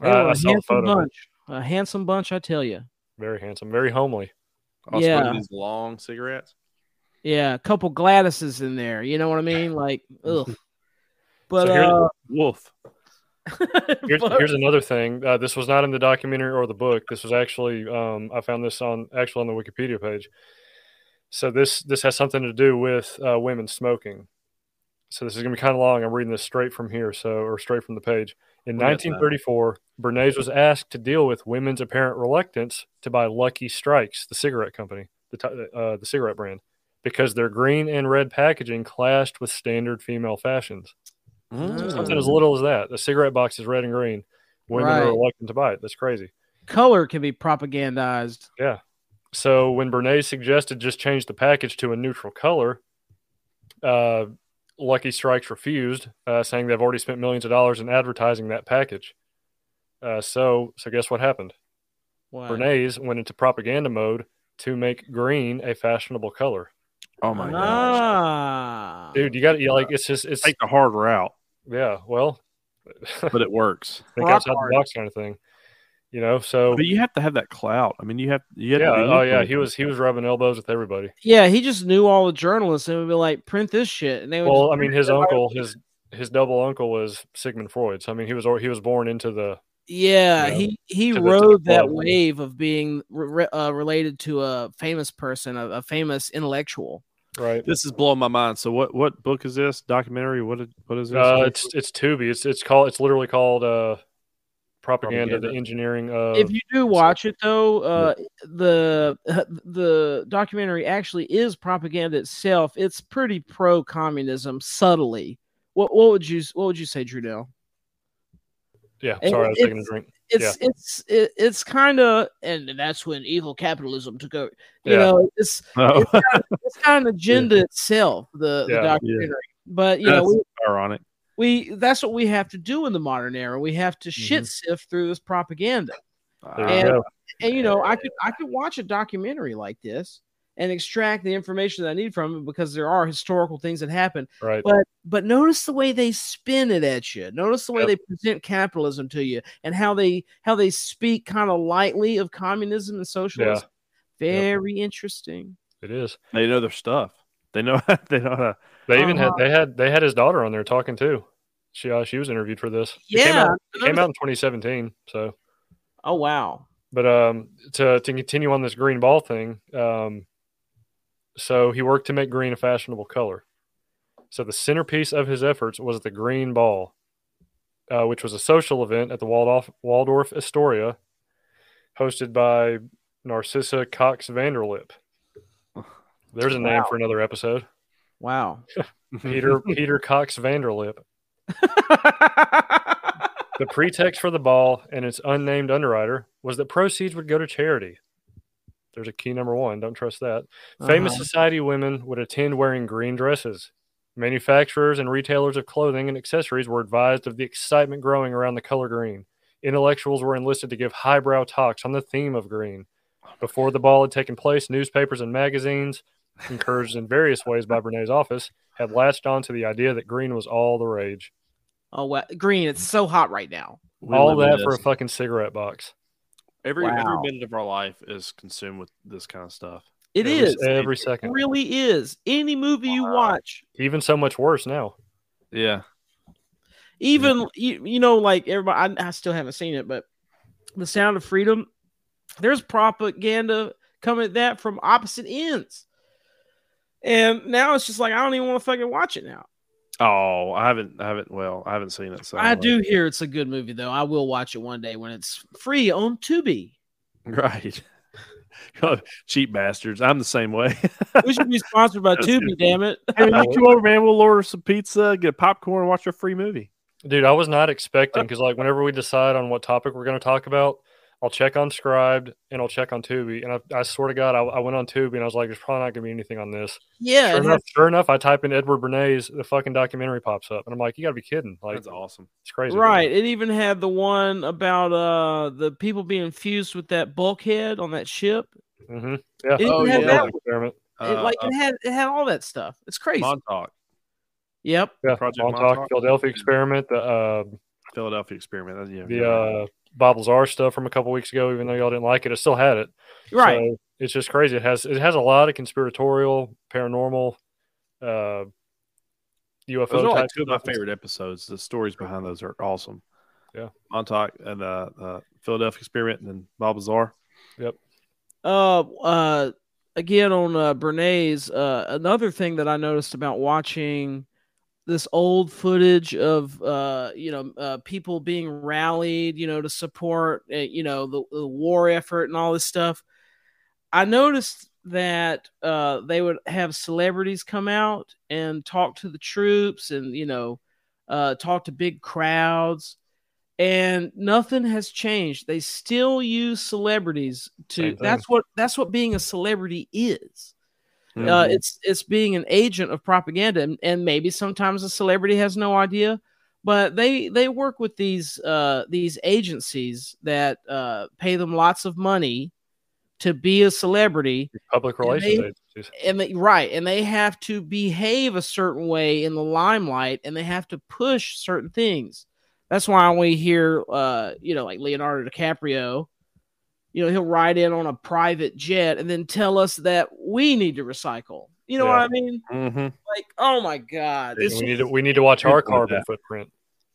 They Uh, were I a saw the handsome photo. bunch. A handsome bunch, I tell you. Very handsome, very homely. Also, Yeah. these long cigarettes. Yeah, a couple Gladys's in there. You know what I mean? Like, ugh. But here's- uh, Wolf. Here's, here's another thing. Uh, this was not in the documentary or the book. This was actually um, I found this on actually on the Wikipedia page. So this this has something to do with uh, women smoking. So this is gonna be kind of long. I'm reading this straight from here, so or straight from the page. In We got time. 1934, Bernays was asked to deal with women's apparent reluctance to buy Lucky Strikes, the cigarette company, the uh, the cigarette brand, because their green and red packaging clashed with standard female fashions. Mm. Something as little as that. The cigarette box is red and green. Women are Right. reluctant to buy it. That's crazy. color can be propagandized. Yeah. So when Bernays suggested just change the package to a neutral color, uh, Lucky Strikes refused, uh, saying they've already spent millions of dollars in advertising that package. Uh, so, so guess what happened? Wow. Bernays went into propaganda mode to make green a fashionable color. Oh my god. ah. Dude, you got to like it's just it's Take the hard route, yeah. Well, but it works. think Rock outside hard. the box kind of thing. You know, so But you have to have that clout. I mean, you have. You have yeah, to oh yeah, he was he was rubbing elbows with everybody. Yeah, he just knew all the journalists and would be like, print this shit. And they would Well, I mean, his uncle, his his double uncle was Sigmund Freud. So I mean, he was he was born into the Yeah, you know, he he to the- to the rode that wave of being re- uh, related to a famous person, a, a famous intellectual. Right. This is blowing my mind. So what what book is this? Documentary? What is- what is this? Uh, it's it's Tubi. It's it's called it's literally called uh, propaganda, Propaganda. the engineering of. if you do watch it though, uh, the the documentary actually is propaganda itself. It's pretty pro communism subtly. What what would you what would you say, Drudell? yeah, and sorry, I was taking a drink. It's it's it, it's kind of and that's when evil capitalism took over. You Yeah. know, it's Oh, it's kind of, it's kind of agenda itself. The, Yeah, the yeah. documentary, but you know that's we, ironic. we that's what we have to do in the modern era. We have to shit mm-hmm. sift through this propaganda. And-. And you know, I could I could watch a documentary like this and extract the information that I need from it because there are historical things that happen. Right. But but notice the way they spin it at you. Notice the way Yep. they present capitalism to you and how they how they speak kind of lightly of communism and socialism. Yeah. Very interesting. It is. They know their stuff. They know they know how to They even Uh-huh. had they had they had his daughter on there talking too. She uh, she was interviewed for this. It came Yeah. out, it came out in 2017. So, Oh wow. but um, to to continue on this green ball thing, um, so he worked to make green a fashionable color. So the centerpiece of his efforts was the green ball, uh, which was a social event at the Waldorf Waldorf Astoria, hosted by Narcissa Cox Vanderlip. There's a name Wow. for another episode. Wow. Peter Peter Cox Vanderlip. The pretext for the ball and its unnamed underwriter was that proceeds would go to charity. There's a key number one. Don't trust that. Famous Uh-huh. society women would attend wearing green dresses. Manufacturers and retailers of clothing and accessories were advised of the excitement growing around the color green. Intellectuals were enlisted to give highbrow talks on the theme of green. Before the ball had taken place, newspapers and magazines, encouraged in various ways by Bernays' office, had latched on to the idea that green was all the rage. Oh well, Green, it's so hot right now. we all that for a fucking cigarette box. Every every minute of our life is consumed with this kind of stuff. It every, is. every It second. really is. Any movie you watch, Even so much worse now. Yeah. even you, you know, like everybody, I, I still haven't seen it, but The Sound of Freedom, there's propaganda coming at that from opposite ends. And now it's just like I don't even want to fucking watch it now. Oh, I haven't I haven't well, I haven't seen it. So I do hear it's a good movie though. I will watch it one day when it's free on Tubi. Right. Cheap bastards. I'm the same way. We should be sponsored by That's Tubi, damn it. hey, you come over, man. We'll order some pizza, get a popcorn, and watch a free movie. Dude, I was not expecting because like whenever we decide on what topic we're going to talk about, I'll check on Scribd and I'll check on Tubi. And I, I swear to God, I, I went on Tubi and I was like, there's probably not going to be anything on this. Yeah, Sure enough, sure enough, I type in Edward Bernays, the fucking documentary pops up. And I'm like, you got to be kidding. Like, That's awesome. it's crazy. right. It even had the one about uh the people being fused with that bulkhead on that ship. Mm-hmm. Yeah. It Oh, yeah. that. Experiment. It, Uh, like uh, it had it had all that stuff. It's crazy. Montauk, yep. Yeah. Project Montauk, Montauk? Philadelphia experiment, the, uh, Philadelphia experiment. Yeah, the uh, Bob Lazar stuff from a couple weeks ago, even though y'all didn't like it, I still had it. Right. So it's just crazy. It has it has a lot of conspiratorial, paranormal, uh, UFO. Those are like two of my favorite episodes. The stories behind those are awesome. Yeah. Montauk and uh, uh Philadelphia experiment and then Bob Lazar. Yep. Uh, uh, again on uh, Bernays, uh, another thing that I noticed about watching this old footage of uh, you know, uh, people being rallied, you know, to support, uh, you know, the, the war effort and all this stuff. I noticed that uh, they would have celebrities come out and talk to the troops, and you know, uh, talk to big crowds and nothing has changed. They still use celebrities to. That's what that's what being a celebrity is. Uh, Mhm. it's it's being an agent of propaganda, and, and maybe sometimes a celebrity has no idea, but they they work with these uh, these agencies that uh, pay them lots of money to be a celebrity, Public And relations they- agencies. and they right and they have to behave a certain way in the limelight and they have to push certain things that's why we hear uh you know like leonardo dicaprio you know he'll ride in on a private jet and then tell us that we need to recycle you know what i mean Mhm. like oh my god And it's, we need to we need to watch our carbon footprint.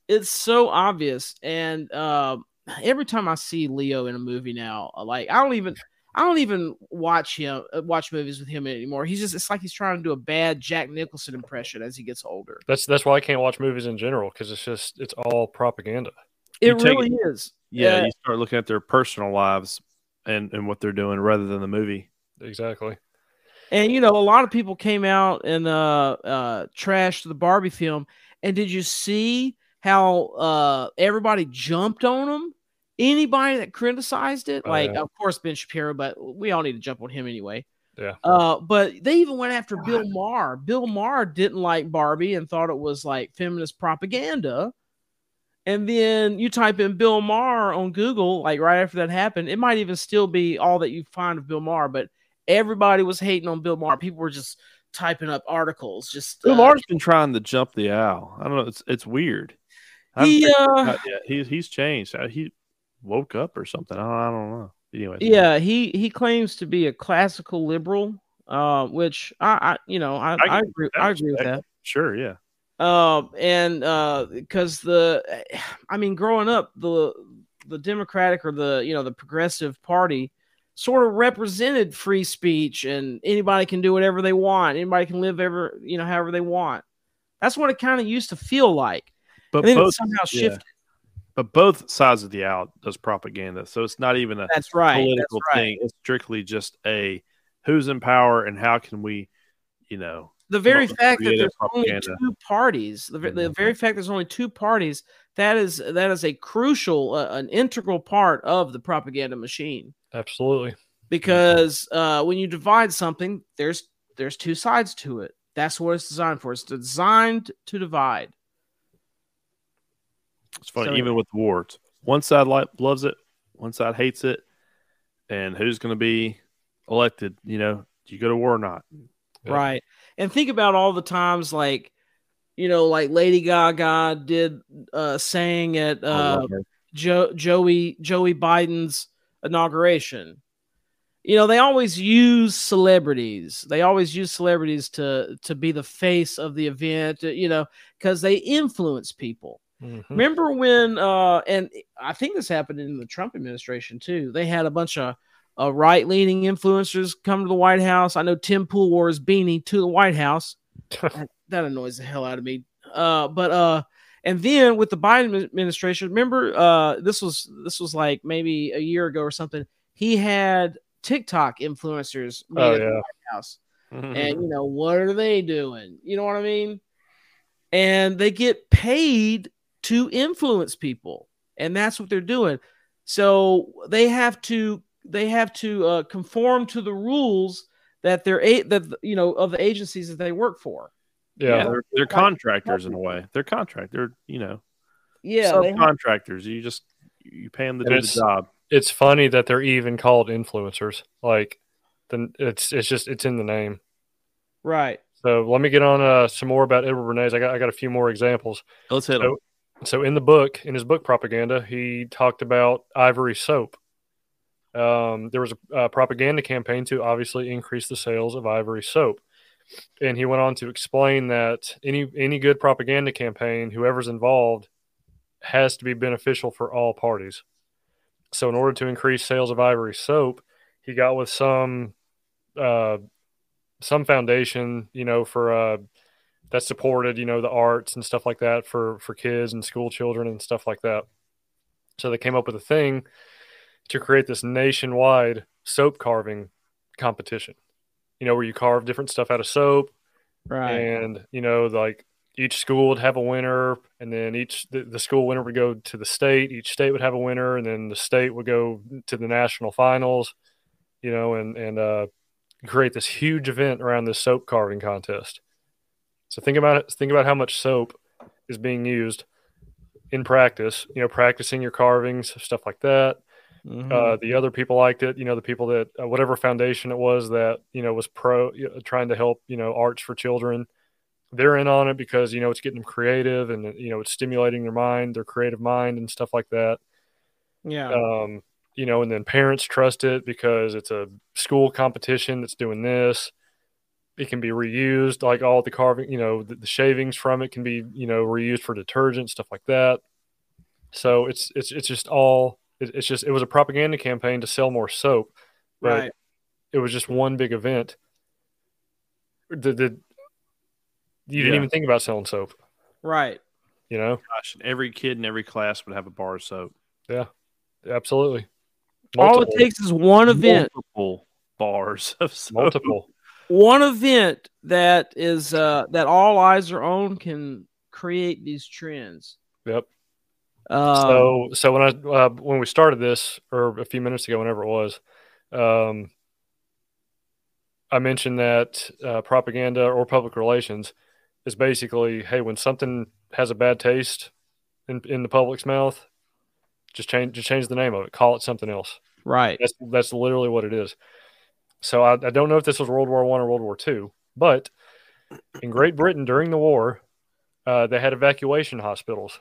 it's so obvious and um every time i see leo in a movie now like i don't even I don't even watch him uh, watch movies with him anymore. He's just it's like he's trying to do a bad Jack Nicholson impression as he gets older. That's that's why I can't watch movies in general because it's just it's all propaganda. You It take really is. Yeah, Uh, you start looking at their personal lives and and what they're doing rather than the movie. Exactly. And you know, a lot of people came out and uh uh trashed the Barbie film. And did you see how uh everybody jumped on them? Anybody that criticized it, Oh, like yeah. of course Ben Shapiro, but we all need to jump on him anyway. Yeah. Uh, but they even went after Bill Maher. Bill Maher didn't like Barbie and thought it was like feminist propaganda. And then you type in Bill Maher on Google, like right after that happened, it might even still be all that you find of Bill Maher, but everybody was hating on Bill Maher. People were just typing up articles. Just Bill uh, Maher's been trying to jump the owl. I don't know. It's it's weird. He, uh, he's he's changed. Uh, He woke up or something. I don't, I don't know. Anyway, yeah, he he claims to be a classical liberal, uh, which I, I you know I, I I, agree I agree with that. sure. Yeah. Um and uh because the i mean growing up the the democratic or the you know the progressive party sort of represented free speech and anybody can do whatever they want anybody can live ever you know however they want that's what it kind of used to feel like But and both somehow yeah. shifted but both sides of the owl does propaganda. So it's not even a that's right that's political right thing. It's strictly just a who's in power and how can we, you know, the very fact that there's only two parties the, the Mhm. very fact there's only two parties that is that is a crucial uh, an integral part of the propaganda machine Absolutely. because uh, when you divide something, there's there's two sides to it. That's what it's designed for. It's designed to divide. it's funny. So- even with wars, one side loves it, one side hates it, and who's going to be elected? You know, do you go to war or not? Right. And think about all the times like you know, like Lady Gaga did uh saying at uh her. Joey Joey Biden's inauguration. You know, they always use celebrities. They always use celebrities to to be the face of the event, you know, because they influence people. Mhm. Remember when uh and I think this happened in the Trump administration too. They had a bunch of uh, right-leaning influencers come to the White House. I know Tim Pool wore his beanie to the White House. that, that annoys the hell out of me. Uh but uh and then with the Biden administration, remember uh this was this was like maybe a year ago or something. He had TikTok influencers meet Oh at the yeah. White House and you know what are they doing you know what i mean and they get paid to influence people and that's what they're doing so they have to they have to uh, conform to the rules that they're a- that you know of the agencies that they work for Yeah. yeah, they're, they're contractors in a way. They're contract. They're you know yeah they have- subcontractors. You just you pay them to And do the job. It's funny that they're even called influencers. Like, then it's it's just it's in the name. right So let me get on uh, some more about Edward Bernays. I got I got a few more examples. Let's hit So- them. So in the book, in his book propaganda, he talked about ivory soap. Um, there was a, a propaganda campaign to obviously increase the sales of ivory soap, and he went on to explain that any any good propaganda campaign, whoever's involved, has to be beneficial for all parties. So in order to increase sales of ivory soap, he got with some uh, some foundation, you know, for uh, that supported, you know, the arts and stuff like that for for kids and school children and stuff like that. So they came up with a thing to create this nationwide soap carving competition. You know, where you carve different stuff out of soap, right and you know, like each school would have a winner, and then each the, the school winner would go to the state. Each state would have a winner, and then the state would go to the national finals. You know, and and uh, create this huge event around this soap carving contest. So think about it. Think about how much soap is being used in practice. You know, practicing your carvings, stuff like that. Mhm. Uh, the other people liked it. You know, the people that uh, whatever foundation it was that you know was pro know, trying to help you know arts for children. They're in on it because you know it's getting them creative and you know it's stimulating their mind, their creative mind, and stuff like that. yeah Um, you know, and then parents trust it because it's a school competition that's doing this. It can be reused, like all the carving, you know, the, the shavings from it can be, you know, reused for detergent, stuff like that. So it's it's it's just all it, it's just it was a propaganda campaign to sell more soap, but right. it was just one big event. The, the, you didn't Yeah. even think about selling soap, Right. you know? Gosh, every kid in every class would have a bar of soap. Yeah, absolutely. All it takes is one event. Multiple bars of soap. multiple. One event that is uh that all eyes are on can create these trends. Yep. Um, so so when I uh, when we started this or a few minutes ago, whenever it was, um, I mentioned that uh, propaganda or public relations is basically, hey, when something has a bad taste in in the public's mouth, just change just change the name of it, call it something else. right. That's that's literally what it is. So I, I don't know if this was World War One or World War Two, but in Great Britain during the war, uh, they had evacuation hospitals.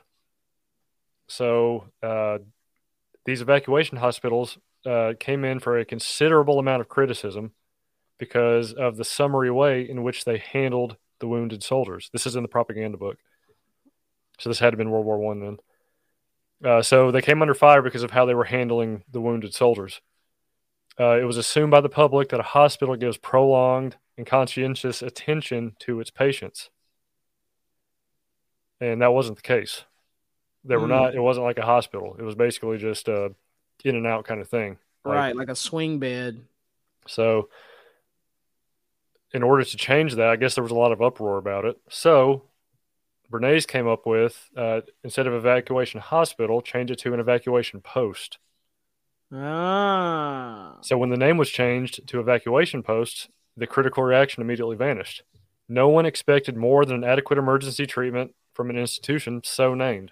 So uh, these evacuation hospitals uh, came in for a considerable amount of criticism because of the summary way in which they handled the wounded soldiers. This is in the propaganda book. So this had to been World War One then. Uh, so they came under fire because of how they were handling the wounded soldiers. Uh, it was assumed by the public that a hospital gives prolonged and conscientious attention to its patients, and that wasn't the case. They were Mm. not. It wasn't like a hospital. It was basically just a in and out kind of thing. Like, right. Like a swing bed. so, in order to change that, I guess there was a lot of uproar about it. So, Bernays came up with uh, instead of evacuation hospital, change it to an evacuation post. Ah. So, when the name was changed to evacuation posts, the critical reaction immediately vanished. No one expected more than an adequate emergency treatment from an institution so named.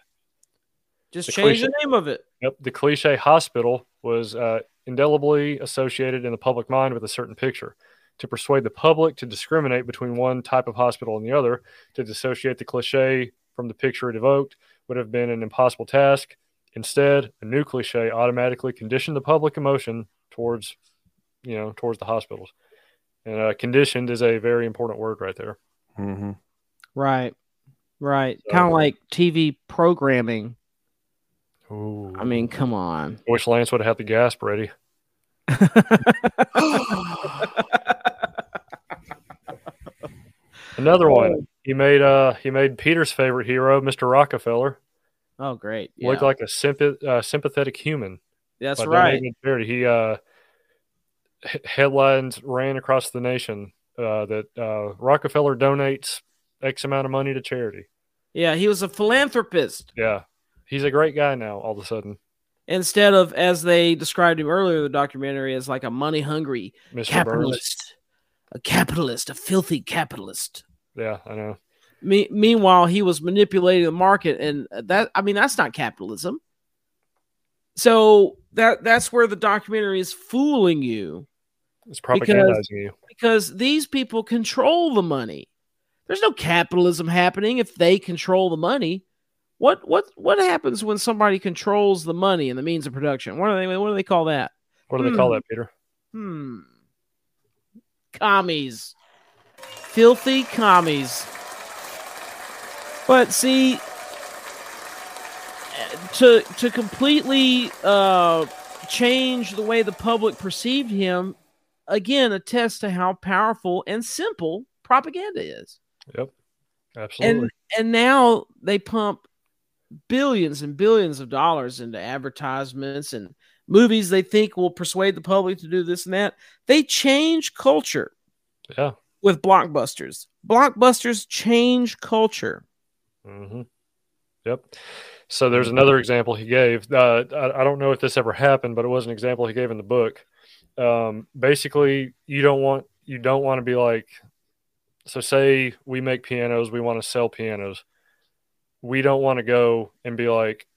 Just the change the name of it. Yep, the cliche hospital was uh, indelibly associated in the public mind with a certain picture. To persuade the public to discriminate between one type of hospital and the other, to dissociate the cliche from the picture it evoked, would have been an impossible task. Instead, a new cliche automatically conditioned the public emotion towards, you know, towards the hospitals. And uh, conditioned is a very important word right there. Mm-hmm. Right. Right. So- kind of like TV programming. Ooh. I mean, come on. I wish Lance would have had the gasp ready. Another one. He made uh he made Peter's favorite hero, Mr. Rockefeller, oh, great. Yeah. look like a sympath- uh, sympathetic human. That's right. charity. He uh h- headlines ran across the nation uh, that uh, Rockefeller donates X amount of money to charity. Yeah, he was a philanthropist Yeah, he's a great guy now. All of a sudden, instead of, as they described him earlier in the documentary, as like a money hungry Mr. Burns. capitalist. A capitalist, a filthy capitalist. Yeah, I know. Me- meanwhile, he was manipulating the market, and that I mean that's not capitalism. So that that's where the documentary is fooling you It's propagandizing you. because these people control the money. There's no capitalism happening if they control the money. What what what happens when somebody controls the money and the means of production? What do they what do they call that? What do they call Hmm. that, Peter? Hmm. Commies. Filthy commies. But see to to completely uh change the way the public perceived him again attests to how powerful and simple propaganda is. Yep, absolutely. And and now they pump billions and billions of dollars into advertisements and movies they think will persuade the public to do this and that. They change culture yeah. with blockbusters. Blockbusters change culture. Mm-hmm. Yep. So there's another example he gave. Uh, I, I don't know if this ever happened, but it was an example he gave in the book. Um, basically, you don't want you don't want to be like. So say we make pianos, we want to sell pianos. We don't want to go and be like,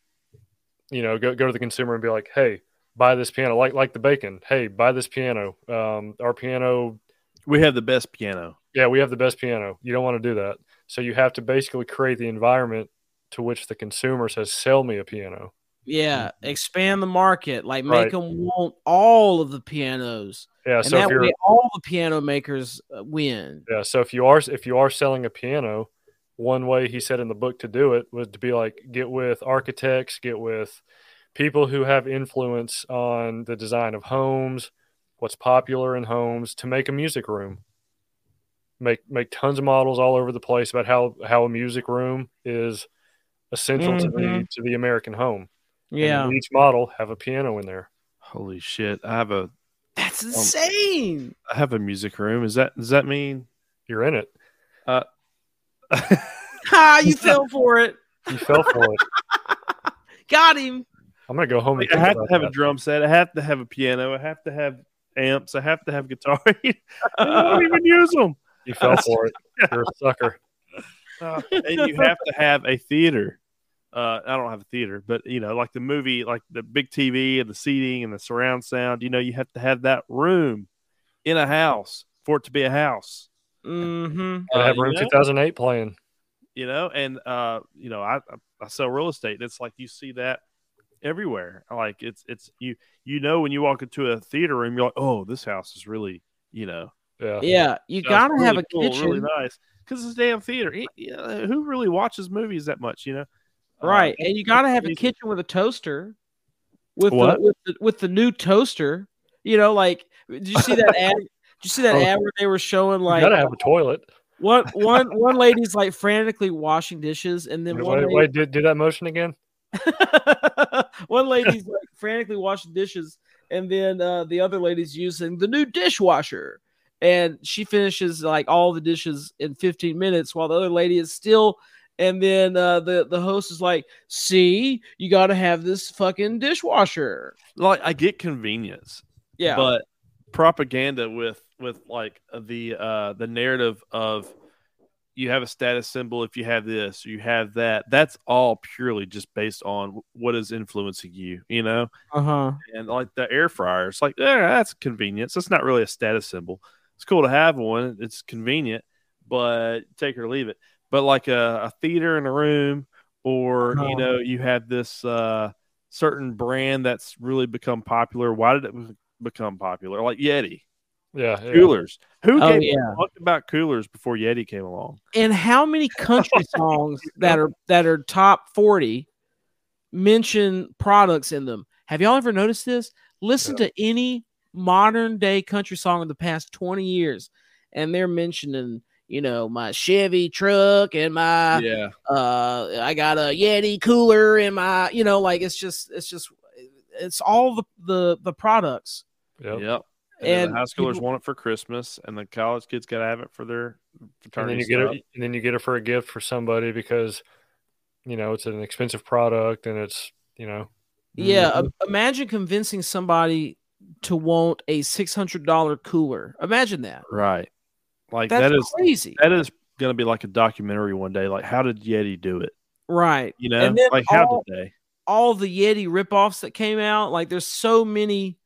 you know, go go to the consumer and be like, hey, buy this piano, like like the bacon. Hey, buy this piano. Um, our piano We have the best piano. yeah, we have the best piano. You don't want to do that. So you have to basically create the environment to which the consumer says, "Sell me a piano." Yeah, expand the market, like make Right. them want all of the pianos, Yeah. and so if that you're way all the piano makers uh, win. yeah, so if you are if you are selling a piano, one way he said in the book to do it was to be like get with architects, get with people who have influence on the design of homes, what's popular in homes to make a music room. Make make tons of models all over the place about how how a music room is essential to the Mhm. to the American home. And Yeah, each model have a piano in there. Holy shit! I have a that's insane. I have a music room. Is that does that mean? You're in it. Ha! You fell for it. You fell for it. Got him. I'm gonna go home and I think have to about have a drum set. I have to have a piano. I have to have amps. I have to have guitar. I don't even use them. You fell for it. You're a sucker. Uh, and you have to have a theater. Uh, I don't have a theater, but you know, like the movie, like the big TV and the seating and the surround sound. You know, you have to have that room in a house for it to be a house. Mm-hmm. Gotta Uh, have you room know? 2008 playing. you know and uh you know i i sell real estate and it's like you see that everywhere like it's it's you you know when you walk into a theater room you're like oh this house is really you know Yeah. Yeah, you it's gotta really have a cool, kitchen, really nice because it's a damn theater It- yeah, who really watches movies that much you know Uh, right? And you gotta have a kitchen with a toaster, with What? the, with the with the new toaster. You know, like did you see that ad? Did you see that Oh. ad where they were showing You like gotta have a toilet. one one one lady's like frantically washing dishes, and then one Wait, lady, wait, do, do that motion again. one lady's like frantically washing dishes, and then uh, the other lady's using the new dishwasher, and she finishes like all the dishes in 15 minutes, while the other lady is still. And then uh, the the host is like, "See, you got to have this fucking dishwasher." like i get convenience Yeah, but propaganda with with like the uh the narrative of you have a status symbol if you have this you have that. That's all purely just based on what is influencing you you know? Uh huh. and like the air fryer it's like yeah that's convenience it's not really a status symbol. It's cool to have one. It's convenient but take or leave it. But like a, a theater in a room or Uh-huh. you know you have this uh certain brand that's really become popular. Why did it become popular? Like yeti Yeah. yeah. coolers who Oh, gave yeah. a fuck about coolers before yeti came along And how many country songs that are that are top 40 mention products in them? Have y'all ever noticed this? Listen to any modern day country song in the past 20 years, and they're mentioning, you know, my Chevy truck and my yeah uh I got a Yeti cooler in my, you know, like it's just it's just it's all the the the products. Yep. yep and, And the high schoolers people- want it for christmas and the college kids gotta have it for their And fraternity then you get it, and then you get it for a gift for somebody because, you know, it's an expensive product and it's, you know, Yeah, Mhm. imagine convincing somebody to want a $600 cooler. Imagine that. right like That's that is crazy. that is going to be like a documentary one day. Like, how did Yeti do it? right. You know, And then like how all- did they? all the Yeti ripoffs that came out. Like there's so many,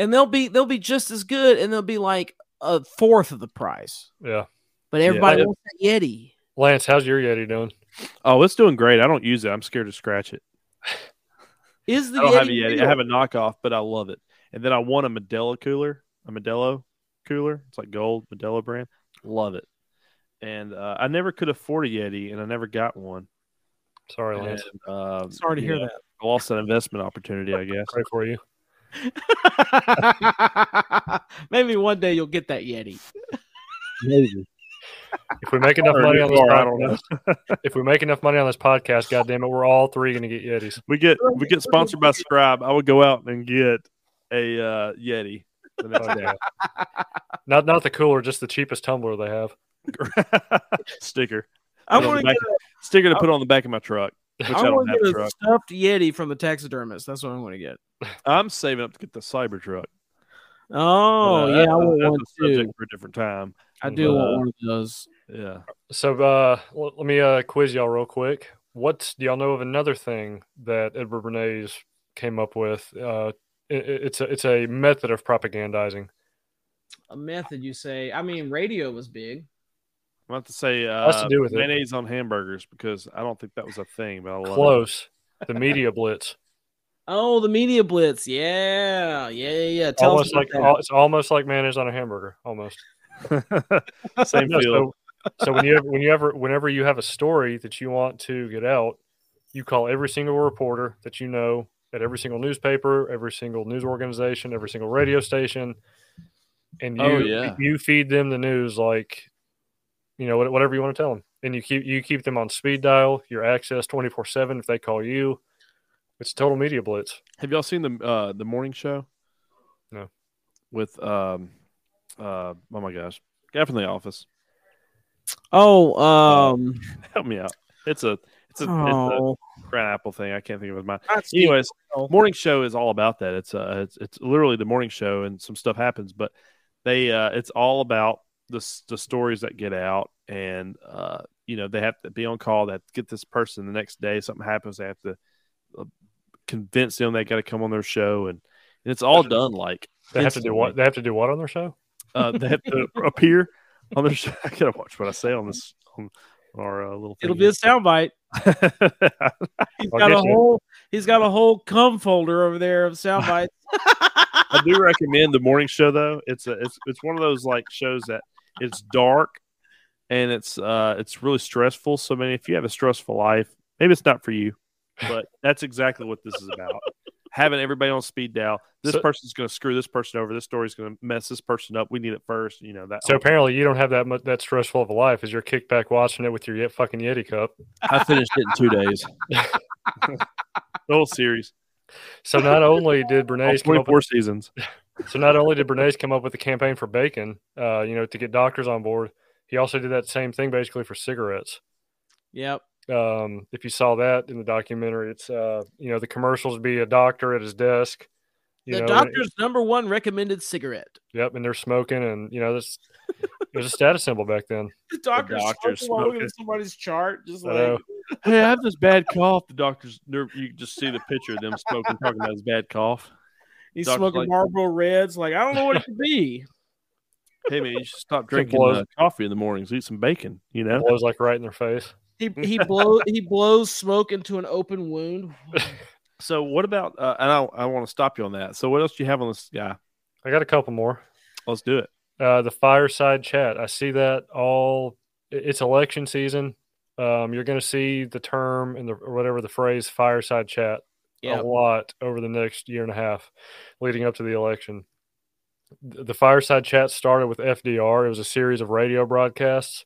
and they'll be they'll be just as good, and they'll be like a fourth of the price. yeah. But everybody Yeah. wants that Yeti. Lance, how's your Yeti doing? Oh, it's doing great. I don't use it. I'm scared to scratch it. Is the I don't Yeti? have a Yeti. real? I have a knockoff, but I love it. And then I want a Modelo cooler, a Modelo cooler. It's like gold Modelo brand. Love it. And uh, I never could afford a Yeti, and I never got one. Sorry, And, Lance. uh, Sorry to you hear that. I lost an investment opportunity, I guess. Pray for you. That. Maybe one day you'll get that Yeti. Maybe. If we make enough Or money on this car, I don't know. podcast, if we make enough money on this podcast, goddamn it, we're all three going to get Yetis. We get we get sponsored by Scribd. I would go out and get a uh, Yeti. the next Oh, day. not not the cooler, just the cheapest tumbler they have. sticker. I Put on want the to back- sticker to put on the back of my truck. Which I, I want to get a a truck. stuffed Yeti from the taxidermist. That's what I'm going to get. I'm saving up to get the Cyber truck. Oh Uh, yeah, I want that's one a too. for a different time. I do Uh, want one of those. Yeah. So uh, l- let me uh, quiz y'all real quick. What do y'all know of another thing that Edward Bernays came up with? Uh, it, it's a it's a method of propagandizing. A method, you say? I mean, radio was big. I'm about to say Has uh, to do with it. mayonnaise on hamburgers because I don't think that was a thing, but I love it. Close. The media blitz. Oh, the media blitz. Yeah, yeah, yeah. yeah. Tell almost us like that. it's almost like mayonnaise on a hamburger. Almost. Same No, feel. so, so when you ever, when you ever whenever you have a story that you want to get out, you call every single reporter that you know at every single newspaper, every single news organization, every single radio station, and you Oh, yeah. you feed them the news like you know whatever you want to tell them, and you keep you keep them on speed dial, your access twenty four seven if they call you. It's a total media blitz. Have y'all seen the uh, the morning show? No. With um, uh, oh my gosh, guy from the office. Oh, um, Help me out. It's a it's a, oh, it's a crab apple thing. I can't think of his mind. not Steve Anyways, Carell. morning show is all about that. It's uh, it's it's literally the morning show, and some stuff happens, but they uh, it's all about the the stories that get out, and uh, you know they have to be on call. They have to get this person the next day. Something happens, they have to uh, convince them they got to come on their show, and, and it's all done like They have to do what? They have to do what on their show? uh, they have to appear on their show. I gotta watch what I say on this on our uh, little. It'll thing be a soundbite. He's I'll got a you. whole. He's got a whole cum folder over there of sound bites. I do recommend the morning show though. It's a, it's it's one of those like shows that it's dark and it's uh it's really stressful. So I mean, if you have a stressful life, maybe it's not for you, but that's exactly what this is about. Having everybody on speed dial. This So- person's going to screw this person over. This story's going to mess this person up. We need it first. You know that. So whole- apparently you don't have that much that stressful of a life as you're kicked back watching it with your Ye- fucking Yeti cup. I finished it in two days. the whole series, So not only did all Bernays come up twenty-four with, seasons. so not only did Bernays come up with the campaign for bacon, uh, you know, to get doctors on board, he also did that same thing basically for cigarettes. Yep. Um, if you saw that in the documentary, it's uh, you know, the commercials be a doctor at his desk. You the know, doctor's number one recommended cigarette. Yep, and they're smoking, and you know, this it was a status symbol back then. The doctor's, doctor's smoking smoking. somebody's chart, just I like. Hey, I have this bad cough. The doctors, you just see the picture of them smoking, talking about his bad cough. He's Doctor's smoking like- Marlboro Reds. Like I don't know what it could be. Hey man, you should stop drinking uh, coffee in the mornings. Eat some bacon. You know. Blows like right in their face. He he blows he blows smoke into an open wound. So what about? Uh, and I, I want to stop you on that. So what else do you have on this guy? I got a couple more. Let's do it. Uh, the fireside chat. I see that all. It's election season. Um, you're going to see the term and the or whatever the phrase fireside chat Yeah. a lot over the next year and a half, leading up to the election. The fireside chat started with FDR. It was a series of radio broadcasts.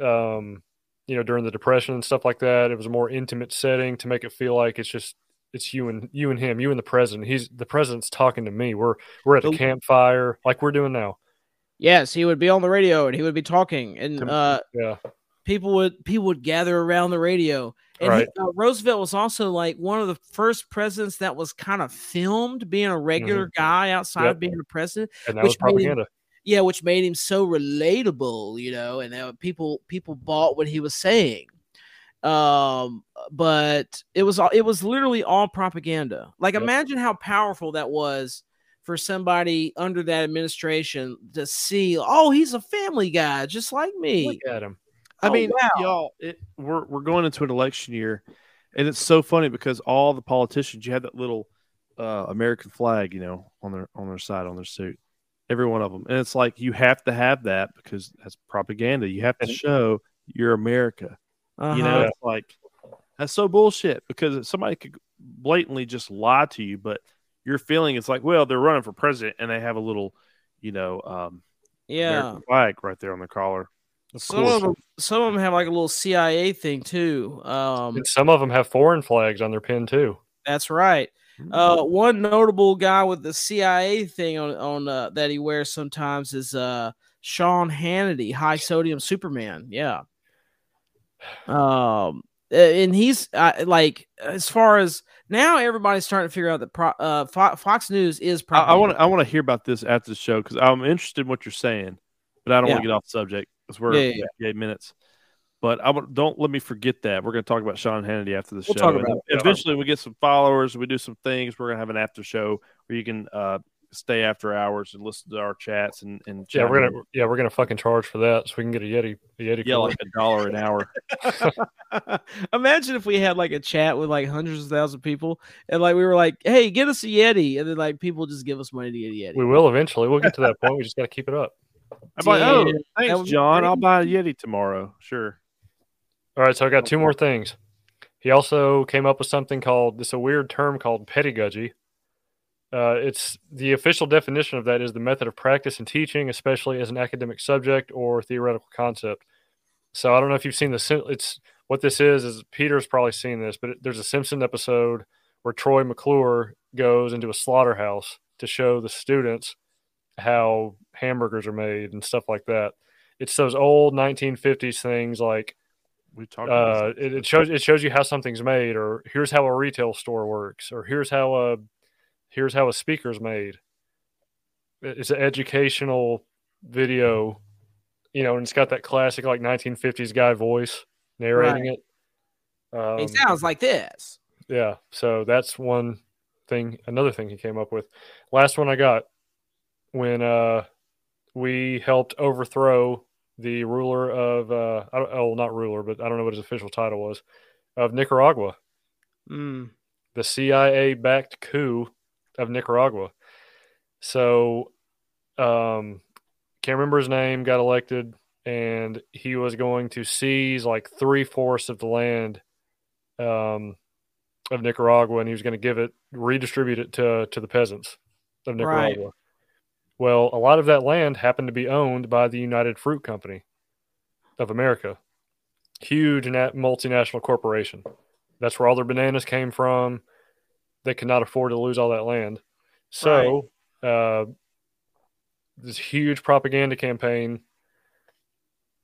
Um, you know, during the depression and stuff like that, it was a more intimate setting to make it feel like it's just it's you and you and him, you and the president. He's the president's talking to me. We're we're at a campfire like we're doing now. Yes, he would be on the radio and he would be talking, and uh, Yeah. people would people would gather around the radio. And he- uh, Roosevelt was also like one of the first presidents that was kind of filmed being a regular guy outside Mm-hmm. Yep. of being a president. And that Which was him- propaganda. Yeah, which made him so relatable, you know, and uh, people people bought what he was saying. Um, but it was all it was literally all propaganda. Like, Yep. imagine how powerful that was for somebody under that administration to see. Oh, he's a family guy, just like me. Look at him. I Oh, mean, wow. y'all, it, we're we're going into an election year, and it's so funny because all the politicians, you have that little uh, American flag, you know, on their on their side on their suit, every one of them, and it's like you have to have that because that's propaganda. You have to show you're America. You know, Uh-huh. it's like that's so bullshit because somebody could blatantly just lie to you, but your feeling is like, well, they're running for president and they have a little, you know, um, yeah. American flag right there on their collar. Of Some of them, some of them have like a little CIA thing too. Um, some of them have foreign flags on their pin too. that's right. Uh, one notable guy with the CIA thing on on uh, that he wears sometimes is uh Sean Hannity, high sodium Superman. Yeah. Um, and he's uh, like as far as now, everybody's starting to figure out that pro- uh Fo- Fox News is. I- I want to I want to hear about this after the show because I'm interested in what you're saying, but I don't want to get off the subject because we're Yeah, at yeah, 58 minutes. But I want, don't let me forget that we're going to talk about Sean Hannity after the We'll show. talk about it. Eventually, we get some followers. We do some things. We're going to have an after show where you can uh, stay after hours and listen to our chats and and Yeah, we're gonna yeah we're gonna fucking charge for that so we can get a Yeti a Yeti. yeah cooler. like a dollar an hour. Imagine if we had like a chat with like hundreds of thousands of people, and like we were like, "Hey, get us a Yeti," and then like people just give us money to get a Yeti. we will eventually. We'll get to that point. We just got to keep it up. I'm like, oh, Dude, that would thanks, John. I'll buy a Yeti tomorrow. Sure. All right, so I got two more things. He also came up with something called it's a weird term called pedagogy. Uh, it's the official definition of that is the method of practice and teaching, especially as an academic subject or theoretical concept. So I don't know if you've seen the it's what this is is Peter's probably seen this, but it, there's a Simpson episode where Troy McClure goes into a slaughterhouse to show the students how hamburgers are made and stuff like that. It's those old 1950s things like We talked about uh, it, it shows it shows you how something's made, or here's how a retail store works, or here's how a here's how a speaker's made. It's an educational video, you know, and it's got that classic like 1950s guy voice narrating it. Um, it sounds like this. yeah, so that's one thing. Another thing he came up with. Last one I got when uh, we helped overthrow the ruler of uh, I don't, oh not ruler, but I don't know what his official title was of Nicaragua, Mm. the CIA backed coup of Nicaragua. So, um, can't remember his name. Got elected, and he was going to seize like three fourths of the land um, of Nicaragua, and he was going to give it, redistribute it to to the peasants of Right. Well, a lot of that land happened to be owned by the United Fruit Company of America, huge nat- multinational corporation. That's where all their bananas came from. They could not afford to lose all that land, so uh, this huge propaganda campaign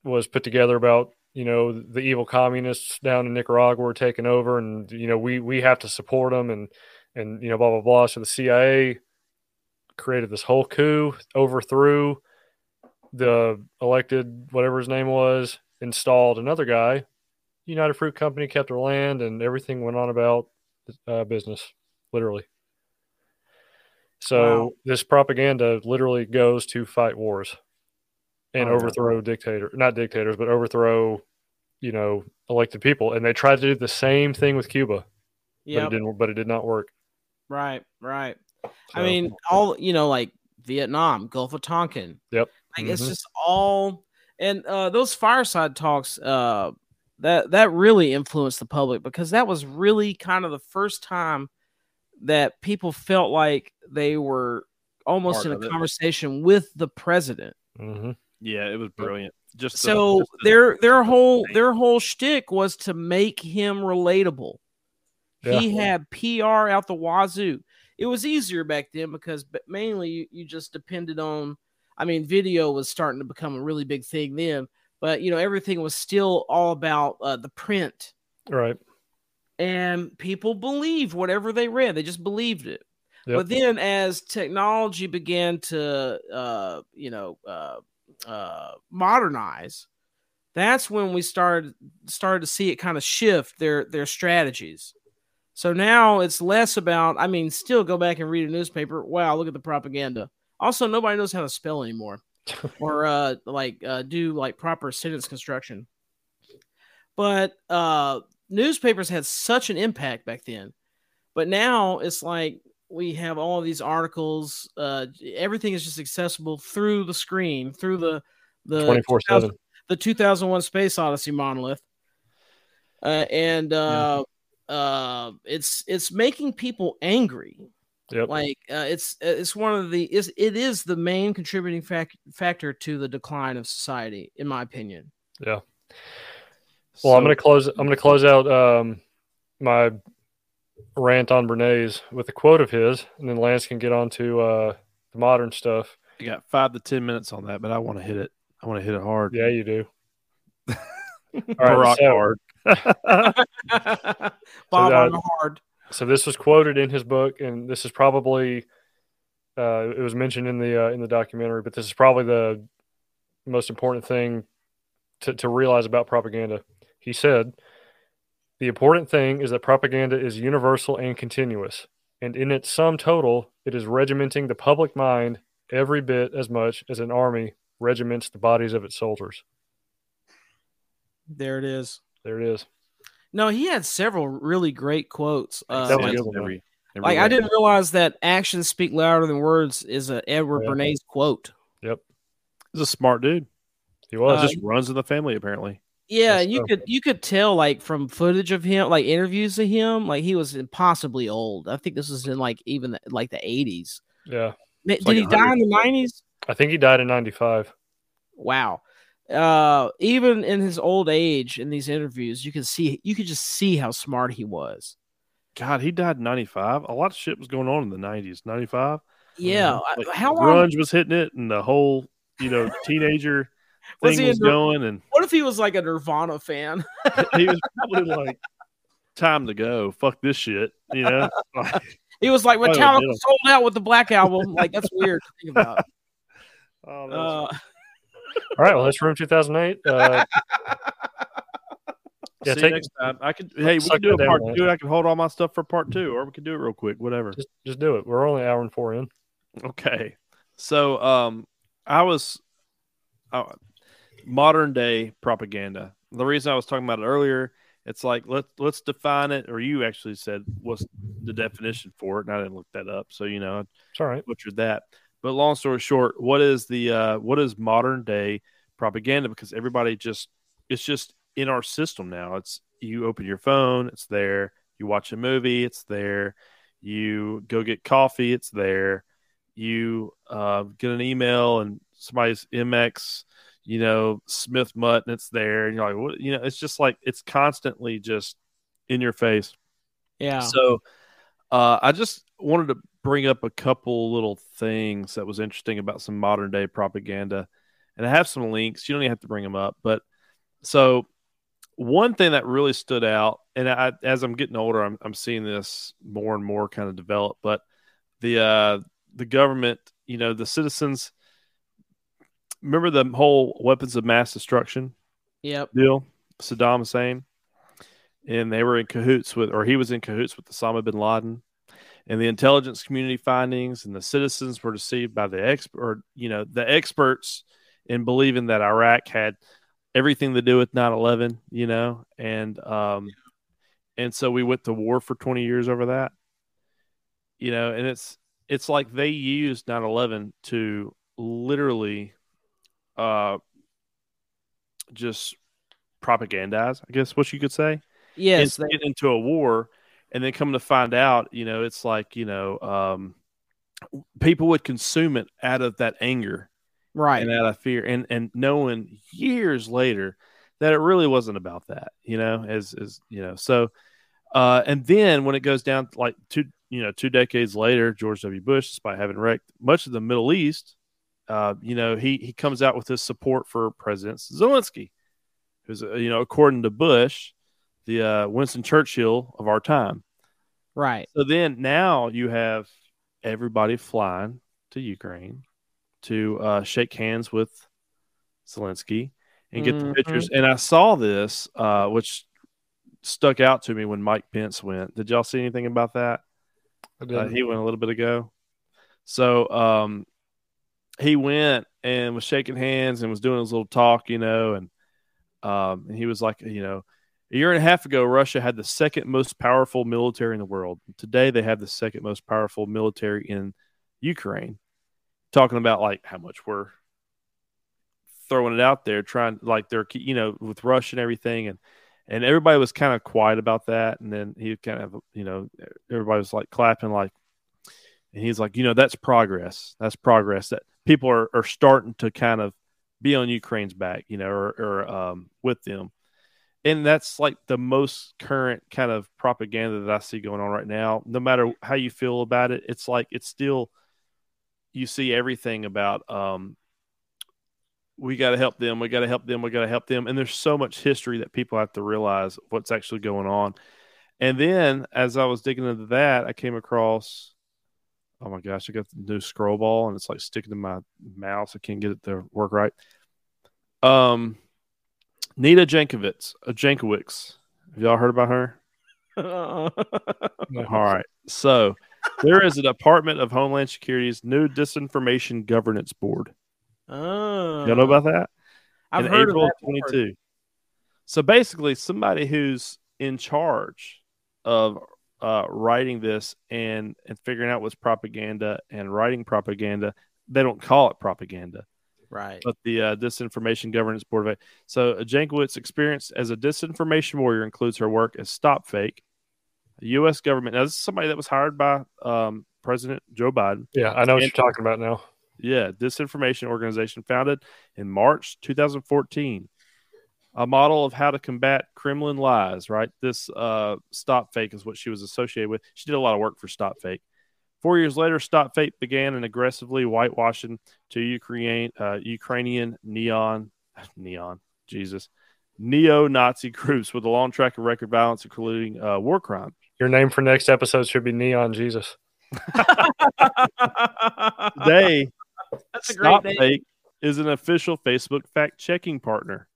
was put together about you know the evil communists down in Nicaragua were taking over, and you know we we have to support them, and and you know blah blah blah. So the CIA created this whole coup, overthrew the elected whatever his name was, installed another guy. United Fruit Company kept their land, and everything went on about uh, business, literally. So Wow. this propaganda literally goes to fight wars and Oh, overthrow dictator, not dictators, but overthrow, you know, elected people. And they tried to do the same thing with Cuba, but Yeah. it didn't. But it did not work. Right. Right. I mean, all you know, like Vietnam, Gulf of Tonkin. Yep. Like it's Mhm. just all and uh those fireside talks uh that that really influenced the public because that was really kind of the first time that people felt like they were almost Part in of a it. conversation with the president. mhm. Yeah, it was brilliant. Just the- So just the- their their whole their whole shtick was to make him relatable. He had PR out the wazoo. It was easier back then because mainly you, you just depended on. I mean, video was starting to become a really big thing then, but you know everything was still all about uh, the print, right. and people believed whatever they read. They just believed it. Yep. But then, as technology began to, uh, you know, uh, uh, modernize, that's when we started started to see it kind of shift their their strategies. So now it's less about. I mean, still go back and read a newspaper. Wow, look at the propaganda. Also, nobody knows how to spell anymore, or uh, like uh, do like proper sentence construction. But uh, newspapers had such an impact back then. But now it's like we have all of these articles. Uh, everything is just accessible through the screen, through the the Twenty four seven. the 2001 Space Odyssey monolith, uh, and uh, uh, it's it's making people angry. Yep. Like uh, it's it's one of the is it is the main contributing fac- factor to the decline of society, in my opinion. Yeah. Well, I'm gonna close. I'm gonna close out um, my rant on Bernays with a quote of his, and then Lance can get on to uh, the modern stuff. You got five to ten minutes on that, but I want to hit it. I want to hit it hard. Yeah, you do. All Rock so- hard. Bob uh, on the hard. So this was quoted in his book, and this is probably uh, it was mentioned in the uh, in the documentary, but this is probably the most important thing to, to realize about propaganda. He said, "The important thing is that propaganda is universal and continuous, and in its sum total, it is regimenting the public mind every bit as much as an army regiments the bodies of its soldiers." There it is. There it is. No, he had several really great quotes. Uh, That was like- good every, every like I didn't realize that actions speak louder than words is a Edward Yeah. Bernays quote. Yep, he's a smart dude. He was. Uh, just runs in the family apparently. Yeah, That's you so- could you could tell like from footage of him, like interviews of him, like he was impossibly old. I think this was in like even the, like the eighties. Yeah, Did like he die in the nineties? I think he died in '95. Wow. Uh, even in his old age, in these interviews, you can see you could just see how smart he was. God, he died in '95. A lot of shit was going on in the '90s. '95. Yeah. Like, I- how long? grunge was hitting it, and the whole you know teenager Was thing was the- going, and What if he was like a Nirvana fan? he was probably like, "Time to go. Fuck this shit." You know. He was like Metallica sold out with the Black Album. Like that's weird to think about. oh, Uh, All right, well, that's Room 2008. Uh, yeah, See take- next time. I could. Hey, we can do it a part two. I can hold all my stuff for part two, or we can do it real quick. Whatever. just just do it. We're only an hour and four in. Okay. So, um, I was uh, modern day propaganda. The reason I was talking about it earlier, it's like let's let's define it. Or you actually said what's the definition for it, and I didn't look that up. So you know, It's all right. butchered that. But long story short, what is the uh, what is modern day propaganda? Because everybody just it's just in our system now. It's you open your phone, it's there. You watch a movie, it's there. You go get coffee, it's there. You uh, get an email and somebody's MX, you know, Smith-Mundt, and it's there. And you're like, what? You know, it's just like it's constantly just in your face. yeah. So uh, I just wanted to bring up a couple little things that was interesting about some modern day propaganda. And I have some links. You don't even have to bring them up. But so one thing that really stood out, and I, as I'm getting older, I'm, I'm seeing this more and more kind of develop. But the uh, the government, you know, the citizens. Remember the whole weapons of mass destruction Yep. deal, Saddam Hussein, and they were in cahoots with, or he was in cahoots with Osama bin Laden, and the intelligence community findings and the citizens were deceived by the expert, or you know, the experts in believing that Iraq had everything to do with 9/11, you know, and um, and so we went to war for 20 years over that, you know, and it's it's like they used 9/11 to literally uh just propagandize, I guess what you could say. Yes. and they- get into a war, and then come to find out, you know, it's like you know, um, people would consume it out of that anger right. and out of fear, and and knowing years later that it really wasn't about that, you know, as as you know, so. Uh, and then when it goes down like two, you know, two decades later, George W. Bush, despite having wrecked much of the Middle East, uh, you know, he he comes out with his support for President Zelensky, who's uh, you know, according to Bush, the uh, Winston Churchill of our time. Right. So then now you have everybody flying to Ukraine to uh, shake hands with Zelensky and get the Mhm. pictures. And I saw this, uh, which stuck out to me when Mike Pence went. Did y'all see anything about that? I Uh, didn't- he went a little bit ago. So um, he went and was shaking hands and was doing his little talk, you know, and um, and he was like, you know, a year and a half ago, Russia had the second most powerful military in the world. Today, they have the second most powerful military in Ukraine. Talking about like how much we're throwing it out there, trying like they're you know with Russia and everything, and and everybody was kind of quiet about that. And then he kind of you know everybody was like clapping like, and he's like, you know, that's progress. That's progress. That people are are starting to kind of be on Ukraine's back, you know, or, or um, with them. And that's like the most current kind of propaganda that I see going on right now. No matter how you feel about it, it's like it's still you see everything about um, we got to help them, we got to help them, we got to help them, and there's so much history that people have to realize what's actually going on. And then as I was digging into that, I came across oh my gosh, I got the new scroll ball and it's like sticking to my mouse. I can't get it to work right. Um, Nita Jankovic, uh, Jankowicz. Have y'all heard about her? no. All right. So there is a Department of Homeland Security's new Disinformation Governance Board. Oh, Y'all know about that? I've in heard April of of that. 22. So basically, somebody who's in charge of uh, writing this and and figuring out what's propaganda and writing propaganda, they don't call it propaganda. Right. but the uh, Disinformation Governance Board of it. So uh, Jankowicz' experience as a disinformation warrior includes her work as Stop Fake, the U.S. government. Now, this is somebody that was hired by um, President Joe Biden. Yeah, I know what And- you're talking about now. Yeah, disinformation organization founded in March 2014. A model of how to combat Kremlin lies, right? This uh, Stop Fake is what she was associated with. She did a lot of work for Stop Fake. Four years later, Stop Fake began an aggressively whitewashing to Ukraine, uh, Ukrainian neon, neon, Jesus, neo-Nazi groups with a long track of record violence, including uh, war crimes. Your name for next episode should be Neon Jesus. Today, That's a Stop name. Fake is an official Facebook fact checking partner,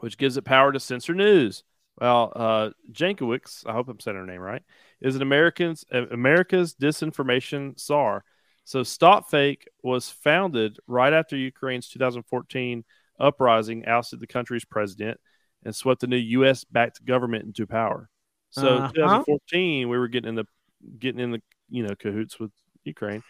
which gives it power to censor news. Well, uh, Jankowicz, I hope I'm saying her name right, is an American's uh, America's disinformation czar. So Stop Fake was founded right after Ukraine's 2014 uprising ousted the country's president and swept the new U.S. backed government into power. So Uh-huh. 2014, we were getting in the getting in the you know cahoots with Ukraine.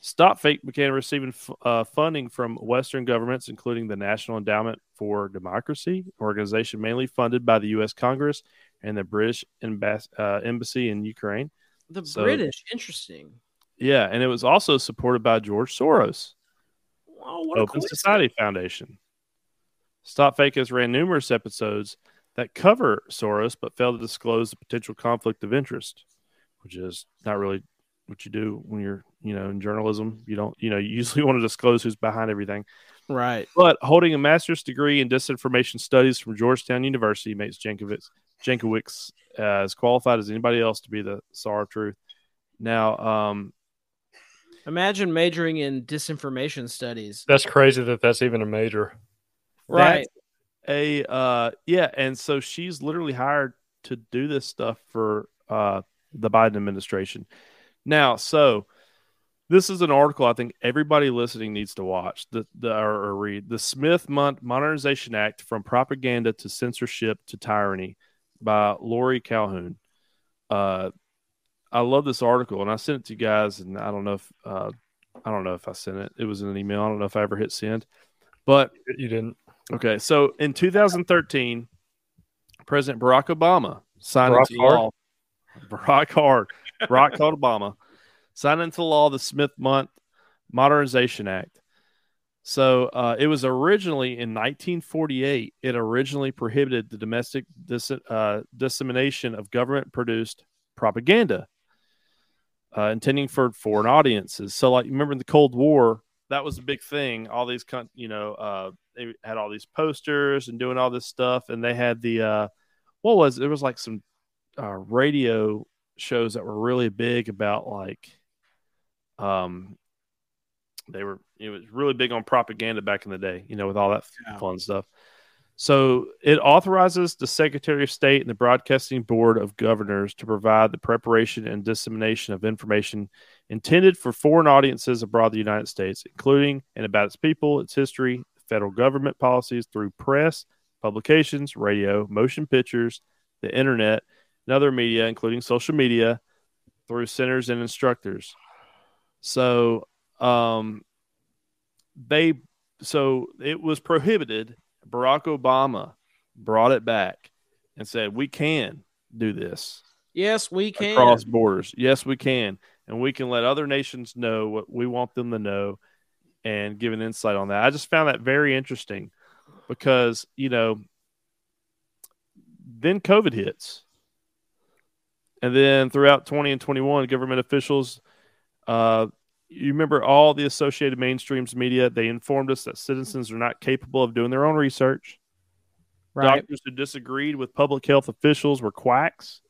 Stop Fake began receiving f- uh, funding from Western governments, including the National Endowment for Democracy, organization mainly funded by the U.S. Congress and the British Embass- uh, Embassy in Ukraine. The So- British, interesting. Yeah, and it was also supported by George Soros, Wow, what Open. Society Foundation. Stop Fake has ran numerous episodes that cover Soros, but fail to disclose the potential conflict of interest, which is not really what you do when you're, you know, in journalism. You don't, you know, you usually want to disclose who's behind everything. Right. But holding a master's degree in disinformation studies from Georgetown University makes Jankowicz, Jankowicz uh, as qualified as anybody else to be the czar of truth. Now, um, Imagine majoring in disinformation studies. That's crazy that that's even a major. Right. a uh yeah and so she's literally hired to do this stuff for uh the biden administration now so this is an article i think everybody listening needs to watch the, the or, or read the smith Mon- modernization act from propaganda to censorship to tyranny by laurie calhoun uh i love this article and i sent it to you guys and i don't know if uh i don't know if i sent it it was in an email i don't know if i ever hit send but You didn't. Okay, so in 2013, President Barack Obama signed Barack into law. Barack Hard, Barack called Obama, signed into law the Smith-Mundt Modernization Act. So uh, it was originally in 1948. It originally prohibited the domestic dis- uh, dissemination of government-produced propaganda, uh, intending for foreign audiences. So, like, remember in the Cold War, that was a big thing. All these, con- you know, uh, they had all these posters and doing all this stuff, and they had the uh, what was it was like some uh, radio shows that were really big about like um they were it was really big on propaganda back in the day you know with all that Yeah. fun stuff so it authorizes the secretary of state and the broadcasting board of governors to provide the preparation and dissemination of information intended for foreign audiences abroad the united states including and about its people its history federal government policies through press publications radio motion pictures the internet and other media including social media through centers and instructors so um they so it was prohibited. Barack obama brought it back and said we can do this Yes, we can. across borders. Yes we can. And we can let other nations know what we want them to know and give an insight on that. I just found that very interesting because you know then covid hits. And then throughout 20 and 21 government officials uh, you remember all the associated mainstreams media they informed us that citizens are not capable of doing their own research Right. doctors who disagreed with public health officials were quacks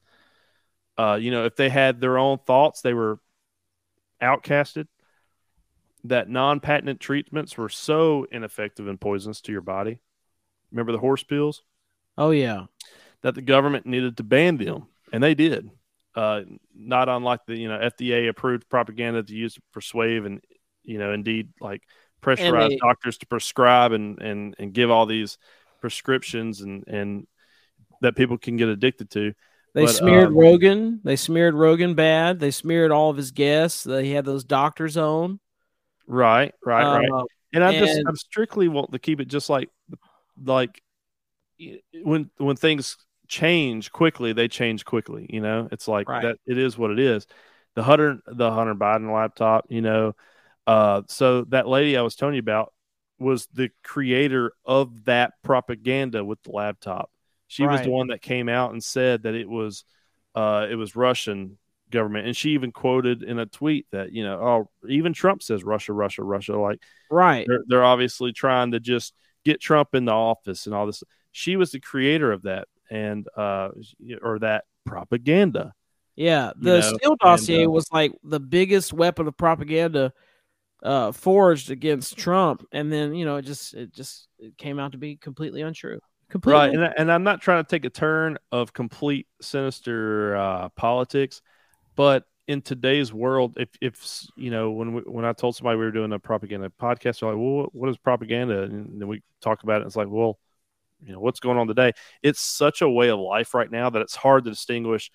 uh, you know if they had their own thoughts they were outcasted that non-patented treatments were so ineffective and poisonous to your body remember the horse pills Oh yeah. that the government needed to ban them, and they did. Uh, not unlike the you know FDA approved propaganda to use to persuade and you know indeed like pressurize they- doctors to prescribe and and and give all these prescriptions and and that people can get addicted to. They But, smeared um, Rogan. They smeared Rogan bad. They smeared all of his guests. They had those doctors on. Right, right, right. Uh, and I just I'm strictly want to keep it just like like when when things change quickly, they change quickly. You know, it's like Right. that. It is what it is. The Hunter the Hunter Biden laptop. You know, uh, so that lady I was telling you about was the creator of that propaganda with the laptop. She was the one that came out and said that it was uh, it was Russian government, and she even quoted in a tweet that you know, oh, even Trump says Russia, Russia, Russia. Like right. they're they're obviously trying to just get Trump in the office and all this. She was the creator of that and uh or that propaganda. Yeah, you the know, Steele and, dossier uh, was like the biggest weapon of propaganda uh, forged against Trump, and then you know it just it just it came out to be completely untrue. Completely, Right, and and I'm not trying to take a turn of complete sinister uh, politics, but in today's world, if if you know when we, when I told somebody we were doing a propaganda podcast, they're like, well, what- what is propaganda? And then we talk about it. And it's like, well, you know, what's going on today? It's such a way of life right now that it's hard to distinguish.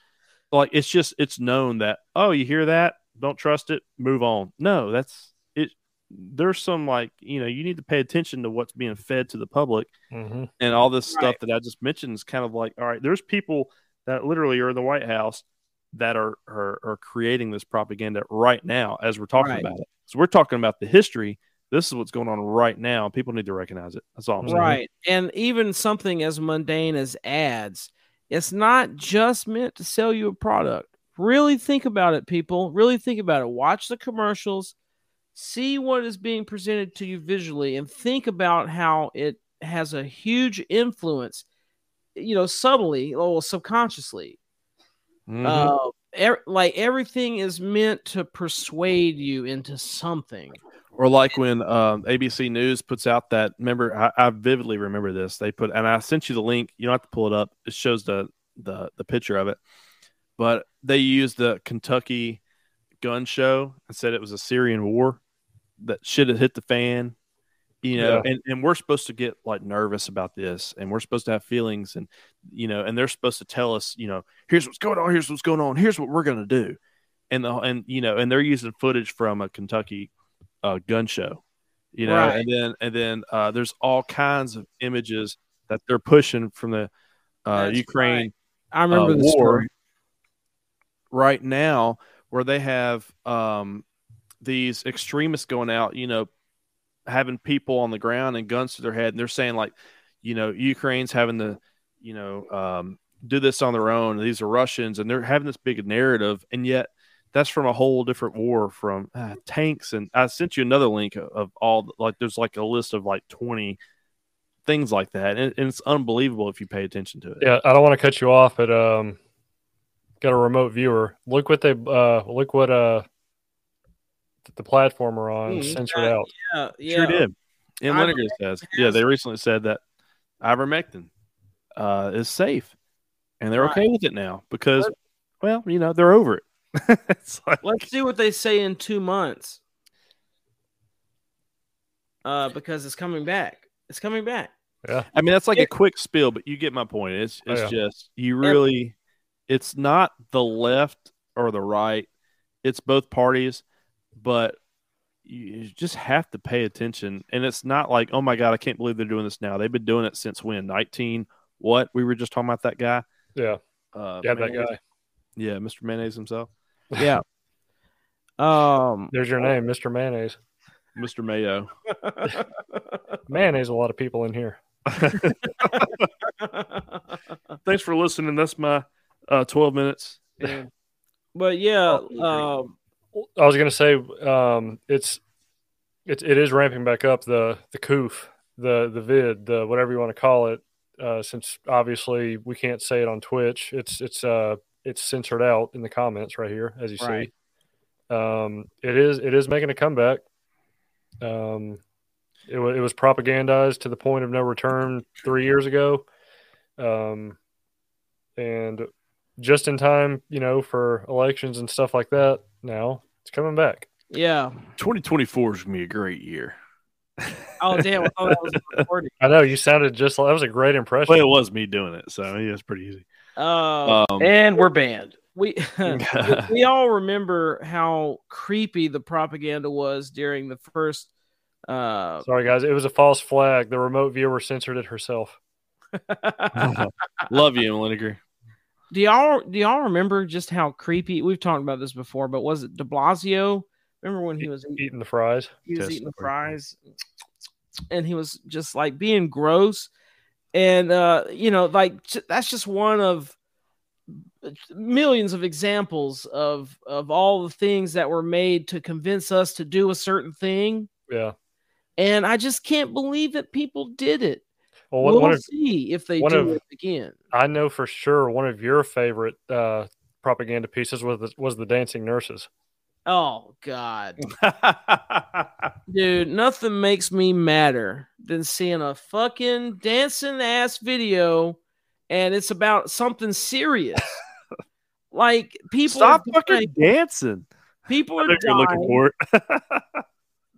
Like it's just it's known that oh, you hear that, don't trust it, move on. No, that's it. There's some like you know you need to pay attention to what's being fed to the public hmm and all this Right. stuff that I just mentioned is kind of like, all right, there's people that literally are in the White House that are are, are creating this propaganda right now as we're talking Right. about it. So we're talking about the history. This is what's going on right now. People need to recognize it. That's all I'm saying. right. And even something as mundane as ads, it's not just meant to sell you a product. Really think about it, people. Really think about it. Watch the commercials, see what is being presented to you visually, and think about how it has a huge influence, you know, subtly or subconsciously. Mhm. Uh, er, like everything is meant to persuade you into something. Or like when um, ABC News puts out that. Remember, I, I vividly remember this. They put, and I sent you the link. You don't have to pull it up. It shows the the the picture of it. But they used the Kentucky gun show and said it was a Syrian war that should have hit the fan. You know, Yeah. and, and we're supposed to get like nervous about this, and we're supposed to have feelings, and you know, and they're supposed to tell us, you know, here's what's going on, here's what's going on, here's what we're gonna do, and the and you know, and they're using footage from a Kentucky uh, gun show, you know, Right. and then and then uh, there's all kinds of images that they're pushing from the uh, Ukraine I remember uh, the war story. right now where they have um, these extremists going out, you know, having people on the ground and guns to their head, and they're saying like, you know, Ukraine's having to, you know, um, do this on their own. These are Russians, and they're having this big narrative, and yet that's from a whole different war from uh, tanks. And I sent you another link of, of all like there's like a list of like twenty things like that, and, and it's unbelievable if you pay attention to it. Yeah, I don't want to cut you off, but um, got a remote viewer. Look what they uh, look what uh, the platform we're on Mm, censored yeah. out. Yeah, yeah. Sure did. And Ivermectin Lineker says, yeah, they recently said that ivermectin uh, is safe, and they're Right. okay with it now because, well, you know, they're over it. it's like, Let's see what they say in two months. Uh, because it's coming back. It's coming back. Yeah, I mean, that's like a quick spill, but you get my point. It's Oh, it's yeah. just you really, it's not the left or the right. It's both parties, but you just have to pay attention. And it's not like, oh my god, I can't believe they're doing this now. They've been doing it since when? Nineteen? What? We were just talking about that guy. yeah, Uh, yeah. That guy. Yeah, Mr. Mayonnaise himself, Yeah. um. There's your name, Mr. Mayonnaise. Mr. Mayo. Mayonnaise. A lot of people in here. Thanks for listening. That's my uh, twelve minutes. Yeah. But yeah, Oh, um, I was gonna say um, it's it, it is ramping back up the the coof the the vid the whatever you want to call it uh, since obviously we can't say it on Twitch it's it's uh it's censored out in the comments right here as you Right. see um, it is it is making a comeback um, it, wa it was propagandized to the point of no return three years ago um, and just in time you know for elections and stuff like that now it's coming back yeah. 2024 is gonna be a great year. Oh damn! I that was. I know you sounded just like that was a great impression. Well, it was me doing it, so yeah, it's pretty easy. Uh, Um, And we're banned. we we all remember how creepy the propaganda was during the first Uh, Sorry, guys. It was a false flag. The remote viewer censored it herself. Love you, Liniger. do y'all do y'all remember just how creepy? We've talked about this before, but was it De Blasio? Remember when he was Eating the fries. he was Yes, eating the fries and he was just like being gross and uh you know like that's just one of millions of examples of of all the things that were made to convince us to do a certain thing Yeah. and i just can't believe that people did it Well, one, we'll one of, see if they do of- it again I know for sure one of your favorite uh, propaganda pieces was the, was the dancing nurses. Oh god Dude, nothing makes me madder than seeing a fucking dancing ass video and it's about something serious. like people Stop are fucking dancing. people are dying. for it.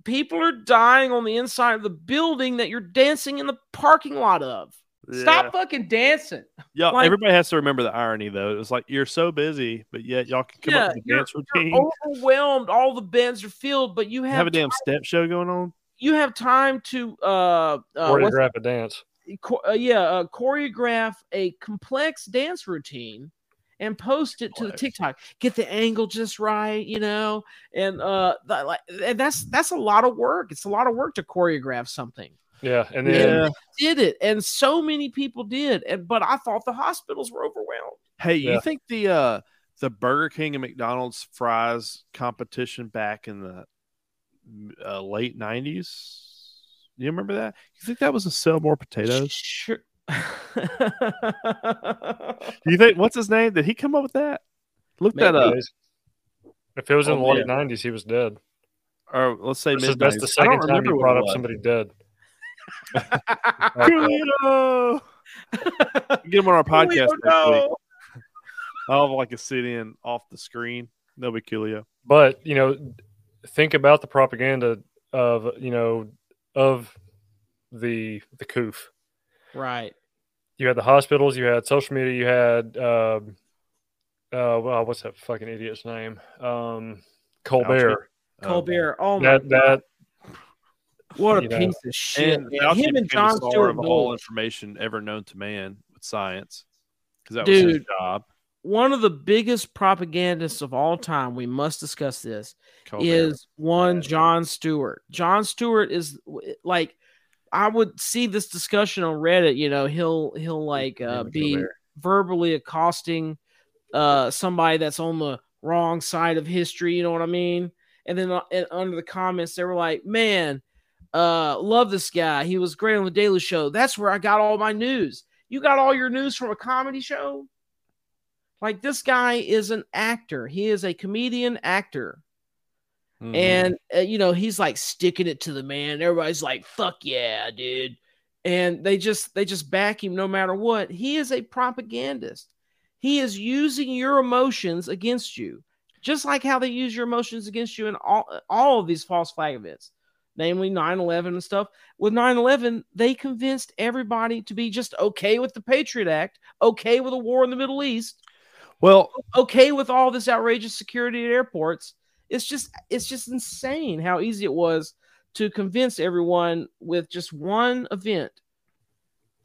People are dying on the inside of the building that you're dancing in the parking lot of. Stop fucking dancing. Y'all, like- everybody has to remember the irony, though. It was like you're so busy, but yet y'all can come Yeah, up with a you're- dance You're routine. overwhelmed. All the beds are filled, but you have, have, a damn step show going on. you have time to uh, uh Choreograph a dance. cho- uh, yeah, uh, choreograph a complex dance routine and post it to the TikTok. Get the angle just right, you know, and uh, th- like and that's that's a lot of work. It's a lot of work to choreograph something. Yeah. And then Yeah. Did it, and so many people did, and but I thought the hospitals were overwhelmed. Hey, you think the uh the Burger King and McDonald's fries competition back in the uh, late '90s? You remember that? You think that was to sell more potatoes? Sure. Do you think what's his name? Did he come up with that? Look that up. if it was in Oh, the late man. 90s, he was dead. Or let's say This is, mid. that's the second time you brought up somebody dead. Coolio. Get him on our podcast Coolio, next week. no. I'll have like a sit in off the screen. That'll be Coolio. But you know, think about the propaganda of you know of the the coof. right. You had the hospitals, you had social media, you had um, uh, well, what's that fucking idiot's name? Um, Colbert. Colbert. Oh my that that What a know, piece of shit. And Him and Jon Stewart of all information ever known to man with science because that was his Dude. job. One of the biggest propagandists of all time, we must discuss this, Colbert. is one Yeah. Jon Stewart. Jon Stewart is like I would see this discussion on Reddit, you know, he'll he'll like uh, be Colbert. verbally accosting uh somebody that's on the wrong side of history, you know what I mean? And then uh, and under the comments they were like, "Man, uh love this guy. He was great on the Daily Show. That's where I got all my news. You got all your news from a comedy show?" Like this guy is an actor. He is a comedian actor. Mhm. And uh, you know, he's like sticking it to the man. Everybody's like, "Fuck yeah, dude." And they just they just back him no matter what. He is a propagandist. He is using your emotions against you. Just like how they use your emotions against you in all all of these false flag events. Namely 9/11 and stuff. With 9/11, they convinced everybody to be just okay with the Patriot Act, okay with a war in the Middle East, well, okay with all this outrageous security at airports. It's just it's just insane how easy it was to convince everyone with just one event.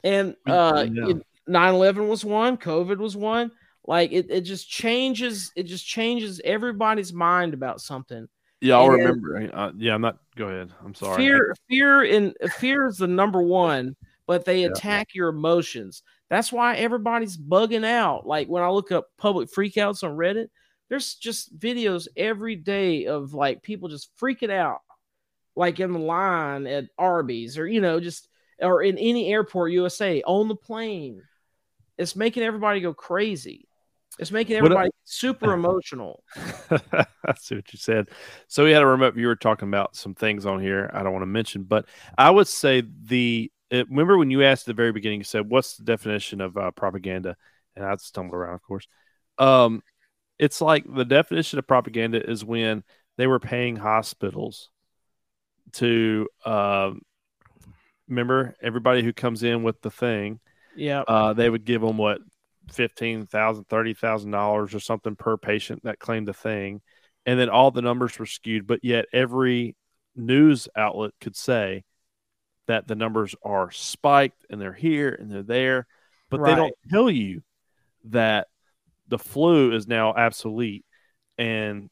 And uh Yeah. 9/11 was one, COVID was one. Like it, it just changes it just changes everybody's mind about something. Yeah, I'll and- remember. Uh, yeah, I'm not. Go ahead. I'm sorry. Fear fear and fear is the number one, but they Yeah. attack your emotions. That's why everybody's bugging out. Like when I look up public freakouts on Reddit, there's just videos every day of like people just freaking out, like in the line at Arby's or you know, just or in any airport USA on the plane. It's making everybody go crazy. It's making everybody super emotional. I see what you said. So we had a remote viewer talking about some things on here I don't want to mention, but I would say the it, remember when you asked at the very beginning, you said, "What's the definition of uh, propaganda?" And I stumbled around, of course. Um, it's like the definition of propaganda is when they were paying hospitals to um, remember everybody who comes in with the thing Yeah. uh, they would give them what fifteen thousand, thirty thousand dollars or something per patient that claimed the thing, and then all the numbers were skewed. But yet every news outlet could say that the numbers are spiked and they're here and they're there, but they don't tell you that the flu is now obsolete and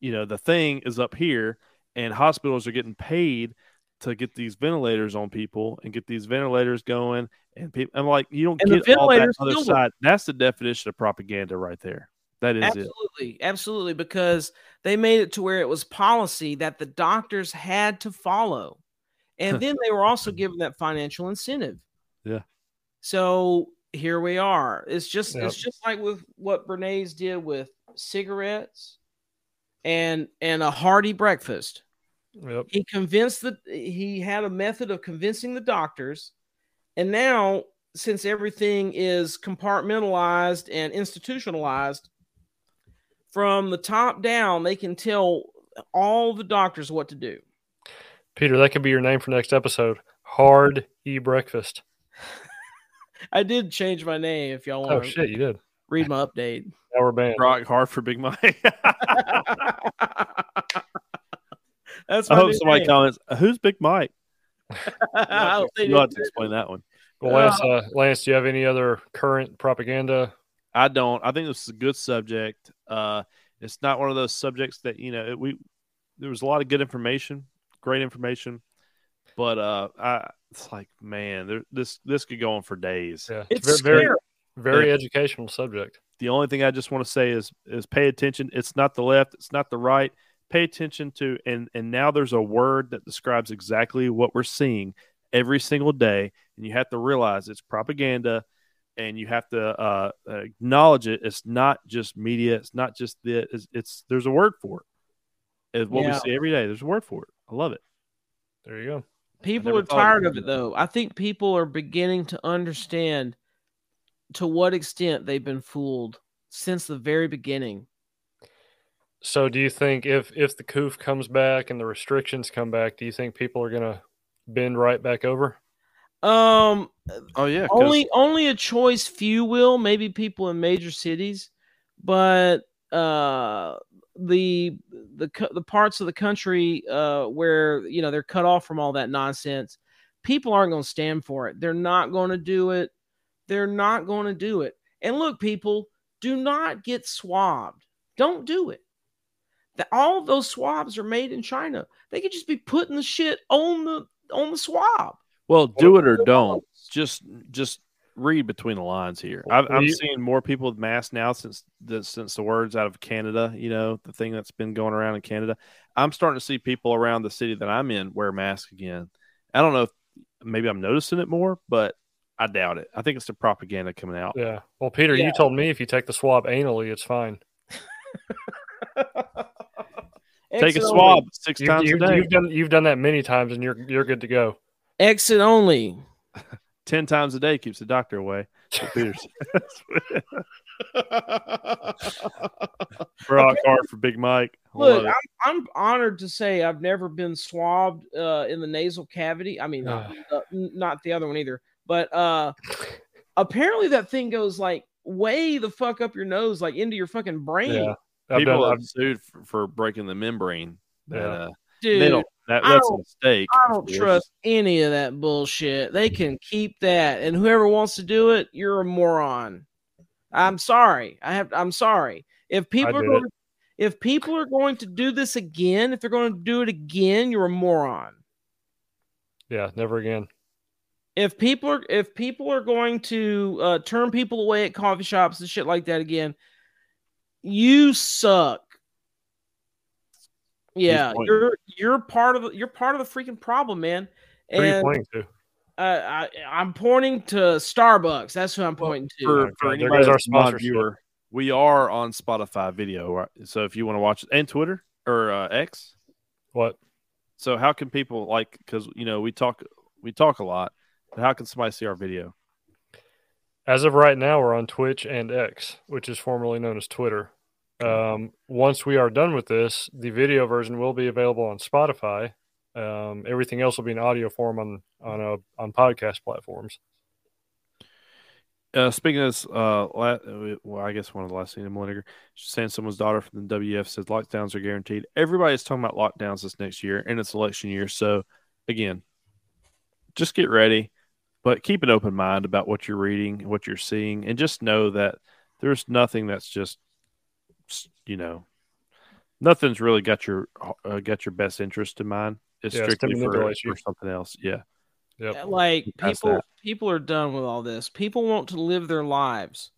you know the thing is up here and hospitals are getting paid to get these ventilators on people and get these ventilators going and people I'm like you don't And the get all that other work. side that's the definition of propaganda right there that is it absolutely, absolutely, because they made it to where it was policy that the doctors had to follow, and then they were also given that financial incentive. Yeah. So here we are. It's just Yep. it's just like with what Bernays did with cigarettes and and a hearty breakfast. Yep. He convinced that he had a method of convincing the doctors, and now since everything is compartmentalized and institutionalized from the top down, they can tell all the doctors what to do. Peter, that could be your name for next episode. Hard e breakfast. I did change my name if y'all Oh want to shit, you did. read my update. Now we're banned. rock hard for big mike That's i hope somebody name. comments who's big mike I don't think you'll have it- to explain that one Well, Lance, uh, Lance, do you have any other current propaganda? I don't. I think this is a good subject. Uh, it's not one of those subjects that you know it, we. There was a lot of good information, great information, but uh, I it's like man, there, this this could go on for days. Yeah, It's very, very, scary. very educational subject. The only thing I just want to say is is pay attention. It's not the left. It's not the right. Pay attention to and and now there's a word that describes exactly what we're seeing every single day, and you have to realize it's propaganda and you have to uh, acknowledge it. It's not just media. It's not just the. It's, it's there's a word for it. It's what Yeah. we see every day. There's a word for it. I love it. There you go. People are thought of tired it. of it though. I think people are beginning to understand to what extent they've been fooled since the very beginning. So, do you think if if the coof comes back and the restrictions come back, do you think people are gonna bend right back over? Um Oh yeah. only only a choice few will, maybe people in major cities, but uh the the the parts of the country uh where you know they're cut off from all that nonsense, people aren't going to stand for it. They're not going to do it. They're not going to do it. And look, people, do not get swabbed. Don't do it. The, all of those swabs are made in China. They could just be putting the shit on the on the swab. Well, do it or don't. Just just read between the lines here. I've, I'm seeing more people with masks now since the, since the words out of Canada. You know the thing that's been going around in Canada. I'm starting to see people around the city that I'm in wear masks again. I don't know if maybe I'm noticing it more, but I doubt it. I think it's the propaganda coming out. Yeah. Well, Peter, Yeah. you told me if you take the swab anally, it's fine. Take a Exit swab only. six You, times you, a day, You've done you've done that many times, and you're you're good to go. Exit only. ten times a day keeps the doctor away. So Peter's Brock hard for Big Mike. Look, I'm, I'm honored to say I've never been swabbed uh, in the nasal cavity. I mean, not, uh, not the other one either. But uh, apparently, that thing goes like way the fuck up your nose, like into your fucking brain, Yeah. I've people done, have I've, sued for, for breaking the membrane. That, Yeah. uh, dude. they don't. That, I that's a don't- mistake. I don't trust any of that bullshit. They can keep that, and whoever wants to do it, you're a moron. I'm sorry. I have. I'm sorry. If people are did going, if people are going to do this again, if they're going to do it again, you're a moron. yeah, never again. If people are if people are going to uh, turn people away at coffee shops and shit like that again, you suck. Yeah, you're you're part of the, you're part of the freaking problem, man. Who are you pointing to? uh, I, I'm pointing to Starbucks. That's who I'm pointing to. For, Okay, for there anybody goes our that's a sponsorship. non-viewer, we are on Spotify video, right? So if you want to watch it, and Twitter or uh, X. What? So how can people like? Because you know we talk we talk a lot. But how can somebody see our video? As of right now, we're on Twitch and X, which is formerly known as Twitter. Um, once we are done with this, the video version will be available on Spotify. Um, everything else will be in audio form on on a, on podcast platforms. Uh, speaking of this, uh, la- well, I guess one of the last things in Mullinegar, saying someone's daughter from the WF said lockdowns are guaranteed. Everybody's talking about lockdowns this next year, and it's election year. So, again, just get ready, but keep an open mind about what you're reading, what you're seeing, and just know that there's nothing that's just, you know, nothing's really got your uh, got your best interest in mind. It's Yeah, it's strictly to for, you. for something else. Yeah. Yep. like people that. people are done with all this people want to live their lives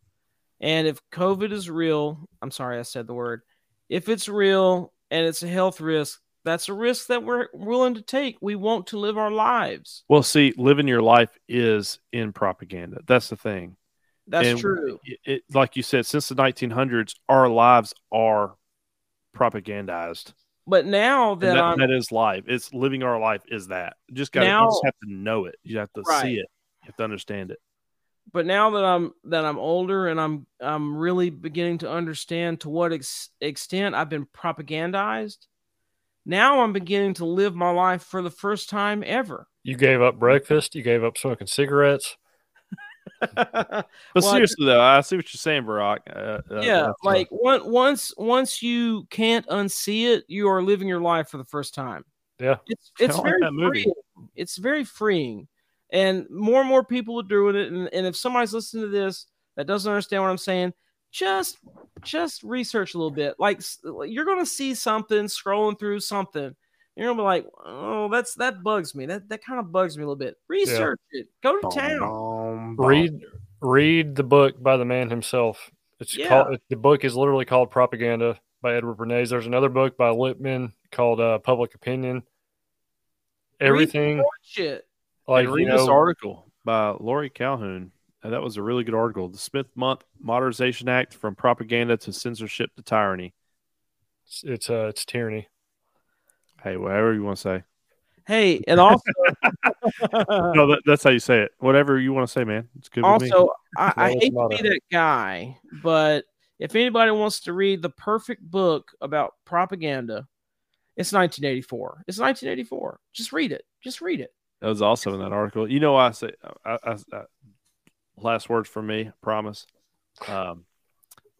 and if covid is real i'm sorry i said the word if it's real and it's a health risk that's a risk that we're willing to take we want to live our lives Well, see, living your life is in propaganda. That's the thing. That's And true It, it- like you said, since the 1900s, our lives are propagandized. but now that, that, that is life. It's living our life is that. You just got to you just have to know it. You have to Right. see it. You have to understand it. but now that i'm that i'm older and i'm i'm really beginning to understand to what ex- extent i've been propagandized now i'm beginning to live my life for the first time ever You gave up breakfast. You gave up smoking cigarettes. But Well, I- seriously, though, I see what you're saying, Barack. Uh, uh, yeah uh, like one, once once you can't unsee it you are living your life for the first time. Yeah. it's it's like very that freeing. It's very freeing. And more and more people are doing it. And, and if somebody's listening to this that doesn't understand what i'm saying just just research a little bit. Like you're gonna see something scrolling through something you're gonna be like oh that's that bugs me. That that kind of bugs me a little bit. Research it. Go to Boom, town boom, boom. Read read the book by the man himself. It's Yeah. called the book is literally called Propaganda by Edward Bernays. There's another book by Lippmann called uh, Public Opinion. Everything shit like and read you this article by Laurie Calhoun. And that was a really good article. The Smith-Mundt Modernization Act from Propaganda to Censorship to Tyranny. it's it's, uh, it's tyranny. Hey, whatever you want to say. Hey and also no, that, that's how you say it. Whatever you want to say, man. It's good with me. also I, I hate to be a- that guy but if anybody wants to read the perfect book about propaganda it's 1984 it's 1984 just read it just read it That was also in that article. You know, I say, I, I, I, last words for me, I promise. Um,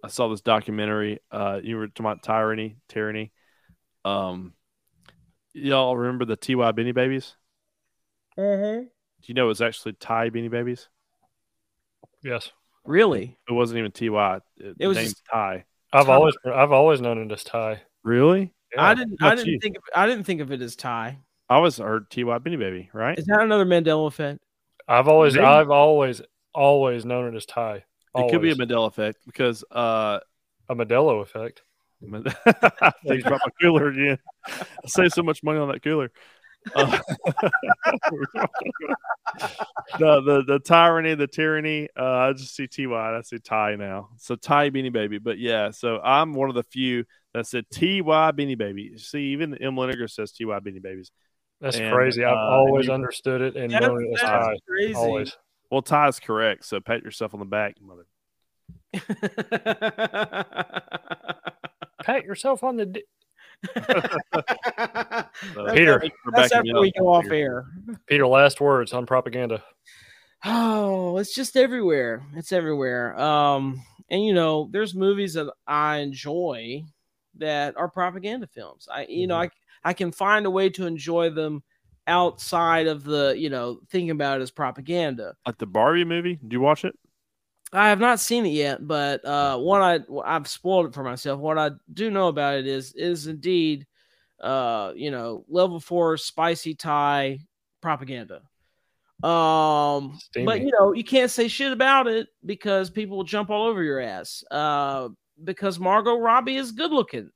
I saw this documentary. Uh, you were talking about tyranny, tyranny. Um, y'all remember the Ty Beanie Babies? mm-hmm. Do you know it was actually Ty Beanie Babies? Yes. really It wasn't even Ty. It, It was named just- Ty. I've Ty. always I've Always known it as Ty. Really? i didn't i didn't you. think of, i didn't think of it as ty I always heard Ty Beanie Baby, right? is that another mandela effect I've always Maybe. I've always always known it as Ty. It could be a Mandela effect because uh, a Modelo effect. Please drop my cooler again. I saved so much money on that cooler. Uh, the, the the tyranny, the tyranny. Uh, I just see Ty. I see Ty now. So Ty Beanie Baby. But yeah, so I'm one of the few that said Ty Beanie Baby. See, even M. Linegar says Ty Beanie Babies. That's And, crazy. I've uh, always you- understood it and That's- known it as that's Ty. crazy Always. Well, Ty is correct. So pat yourself on the back, mother. Pat yourself on the. Di- So, Peter. thank you that's backing after we go off Peter. air Peter, last words on propaganda. Oh, it's just everywhere. It's everywhere. Um, and you know, there's movies that I enjoy that are propaganda films. I, you know, I I can find a way to enjoy them outside of the, you know, thinking about it as propaganda. Like the Barbie movie. Did you watch it? I have not seen it yet, but uh, what I I've spoiled it for myself. What I do know about it is is indeed, uh, you know, level four spicy Thai propaganda. Um, but you know, you can't say shit about it because people will jump all over your ass. Uh, because Margot Robbie is good looking.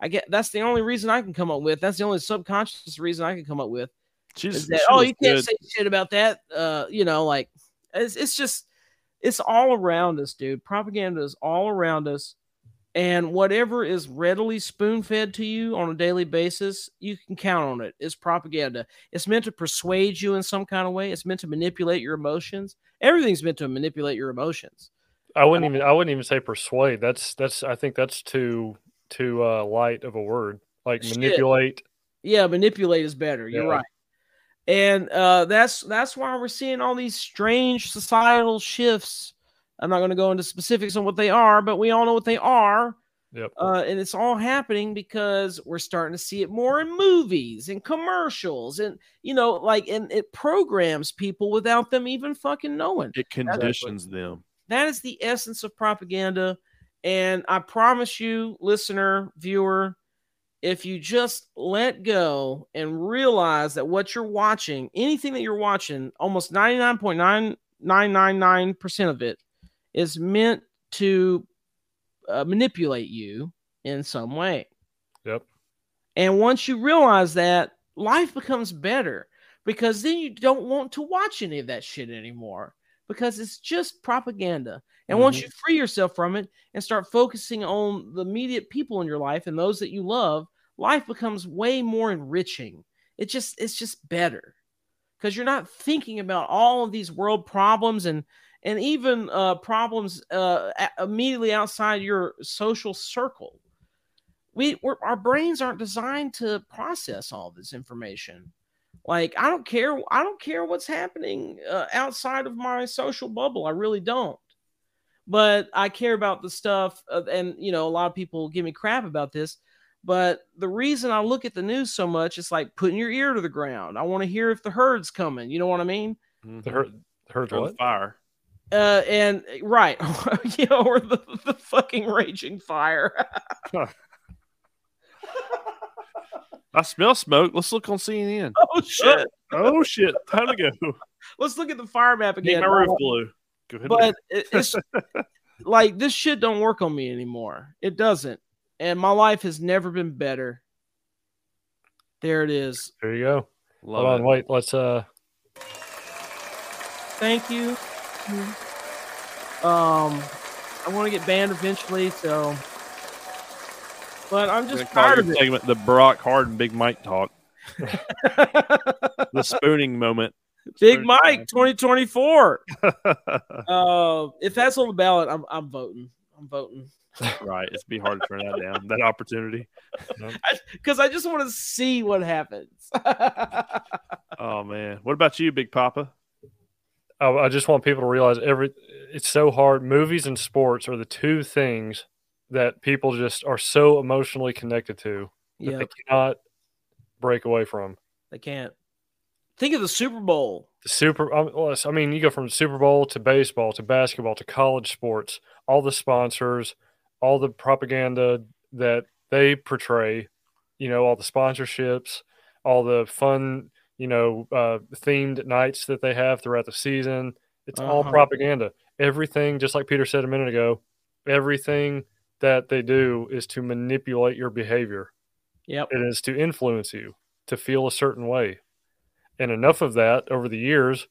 I get that's the only reason I can come up with. That's the only subconscious reason I can come up with She's that she oh you can't good. say shit about that uh you know like it's, it's just it's all around us dude propaganda is all around us and whatever is readily spoon fed to you on a daily basis you can count on it it's propaganda it's meant to persuade you in some kind of way it's meant to manipulate your emotions everything's meant to manipulate your emotions I wouldn't even I wouldn't even say persuade. That's that's I think that's too too uh, light of a word. Like Shit. manipulate. yeah manipulate is better you're Yeah. right and uh that's that's why we're seeing all these strange societal shifts I'm not going to go into specifics on what they are, but we all know what they are. Yep. Uh, and it's all happening because we're starting to see it more in movies and commercials, and you know, like, and it programs people without them even fucking knowing. It conditions them. That is the essence of propaganda. And I promise you, listener, viewer, if you just let go and realize that what you're watching, anything that you're watching, almost 99.9999% of it is meant to uh, manipulate you in some way. Yep. And once you realize that, life becomes better because then you don't want to watch any of that shit anymore because it's just propaganda. And once you free yourself from it and start focusing on the immediate people in your life and those that you love, life becomes way more enriching. It just it's just better because you're not thinking about all of these world problems and and even uh, problems uh, immediately outside your social circle. We our brains aren't designed to process all this information. Like I don't care. I don't care what's happening uh, outside of my social bubble. I really don't. But I care about the stuff, uh, and you know, a lot of people give me crap about this. But the reason I look at the news so much, it's like putting your ear to the ground. I want to hear if the herd's coming. You know what I mean? The herd, the hurt Or the what? fire. Uh, and right, you know, or the, the fucking raging fire. I smell smoke. Let's look on CNN. oh shit! Oh shit! Time to go. Let's look at the fire map Get again. my roof blue. Go ahead. but it's like this shit don't work on me anymore. It doesn't, and my life has never been better. There it is. There you go. Love Hold on, wait. Let's uh. Thank you. Um, I want to get banned eventually, so. But I'm I'm just gonna tired of it. segment the Brock Hard and Big Mike talk. The spooning moment. Big Spooning Mike 2024. Uh, if that's on the ballot, I'm I'm voting. I'm voting right. It's be hard to turn that down. That opportunity. because I just want to see what happens. Oh man. What about you, Big Papa? I, I just want people to realize every. It's so hard. Movies and sports are the two things that people just are so emotionally connected to that yeah, they cannot break away from. they can't. Think of the Super Bowl. The Super, um, well, I mean, you go from Super Bowl to baseball to basketball to college sports, all the sponsors, all the propaganda that they portray, you know, all the sponsorships, all the fun, you know, uh, themed nights that they have throughout the season. It's all Uh-huh. propaganda. Everything, just like Peter said a minute ago, everything that they do is to manipulate your behavior. Yep. It is to influence you to feel a certain way. And enough of that over the years,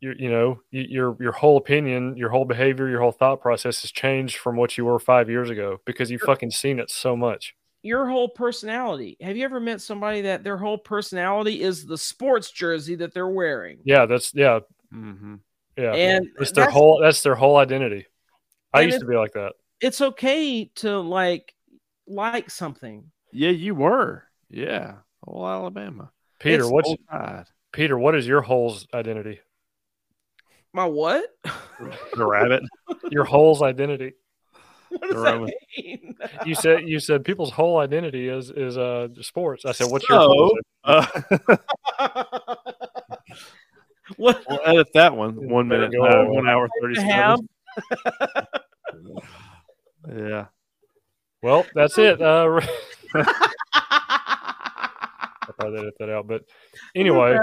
you, you know, your your whole opinion, your whole behavior, your whole thought process has changed from what you were five years ago because you've fucking seen it so much. Your whole personality. Have you ever met somebody that their whole personality is the sports jersey that they're wearing? Yeah, that's yeah, Mm-hmm. yeah. And it's their that's- whole that's their whole identity. I used to be like that. It's okay to like like something. Yeah, you were. Yeah. Whole Alabama. Peter, it's what's Peter? What is your whole's identity? My what? The rabbit. Your whole's identity. what does The that mean? You said you said people's whole identity is is uh sports. I said, what's your So- whole Uh, what? we'll edit that one. One minute. go uh, on. one hour thirty seconds. Yeah. Well, that's it. Uh, I'll probably edit that out. But anyway,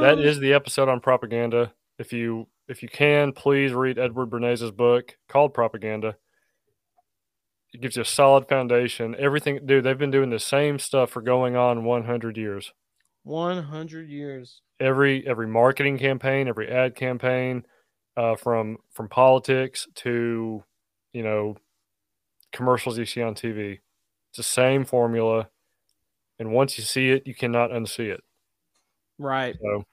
that is the episode on propaganda. If you if you can, please read Edward Bernays' book called Propaganda. It gives you a solid foundation. Everything, dude, they've been doing the same stuff for going on 100 years. 100 years. Every every marketing campaign, every ad campaign, uh, from from politics to you know commercials you see on TV. It's the same formula, and once you see it, you cannot unsee it. Right. So,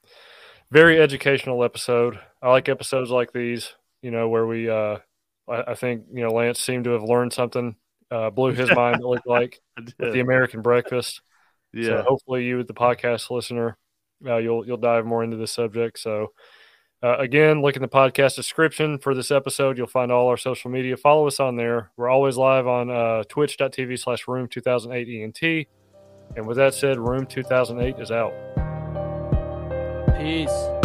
very educational episode. I like episodes like these, you know, where we, uh, I, I think, you know, Lance seemed to have learned something, uh, blew his mind, it looked like, with the American breakfast. So Yeah. hopefully you, the podcast listener, uh, you'll, you'll dive more into this subject. So, Uh, again, look in the podcast description for this episode. You'll find all our social media. Follow us on there. We're always live on uh, twitch.tv slash room 2008 ENT. And with that said, room 2008 is out. Peace.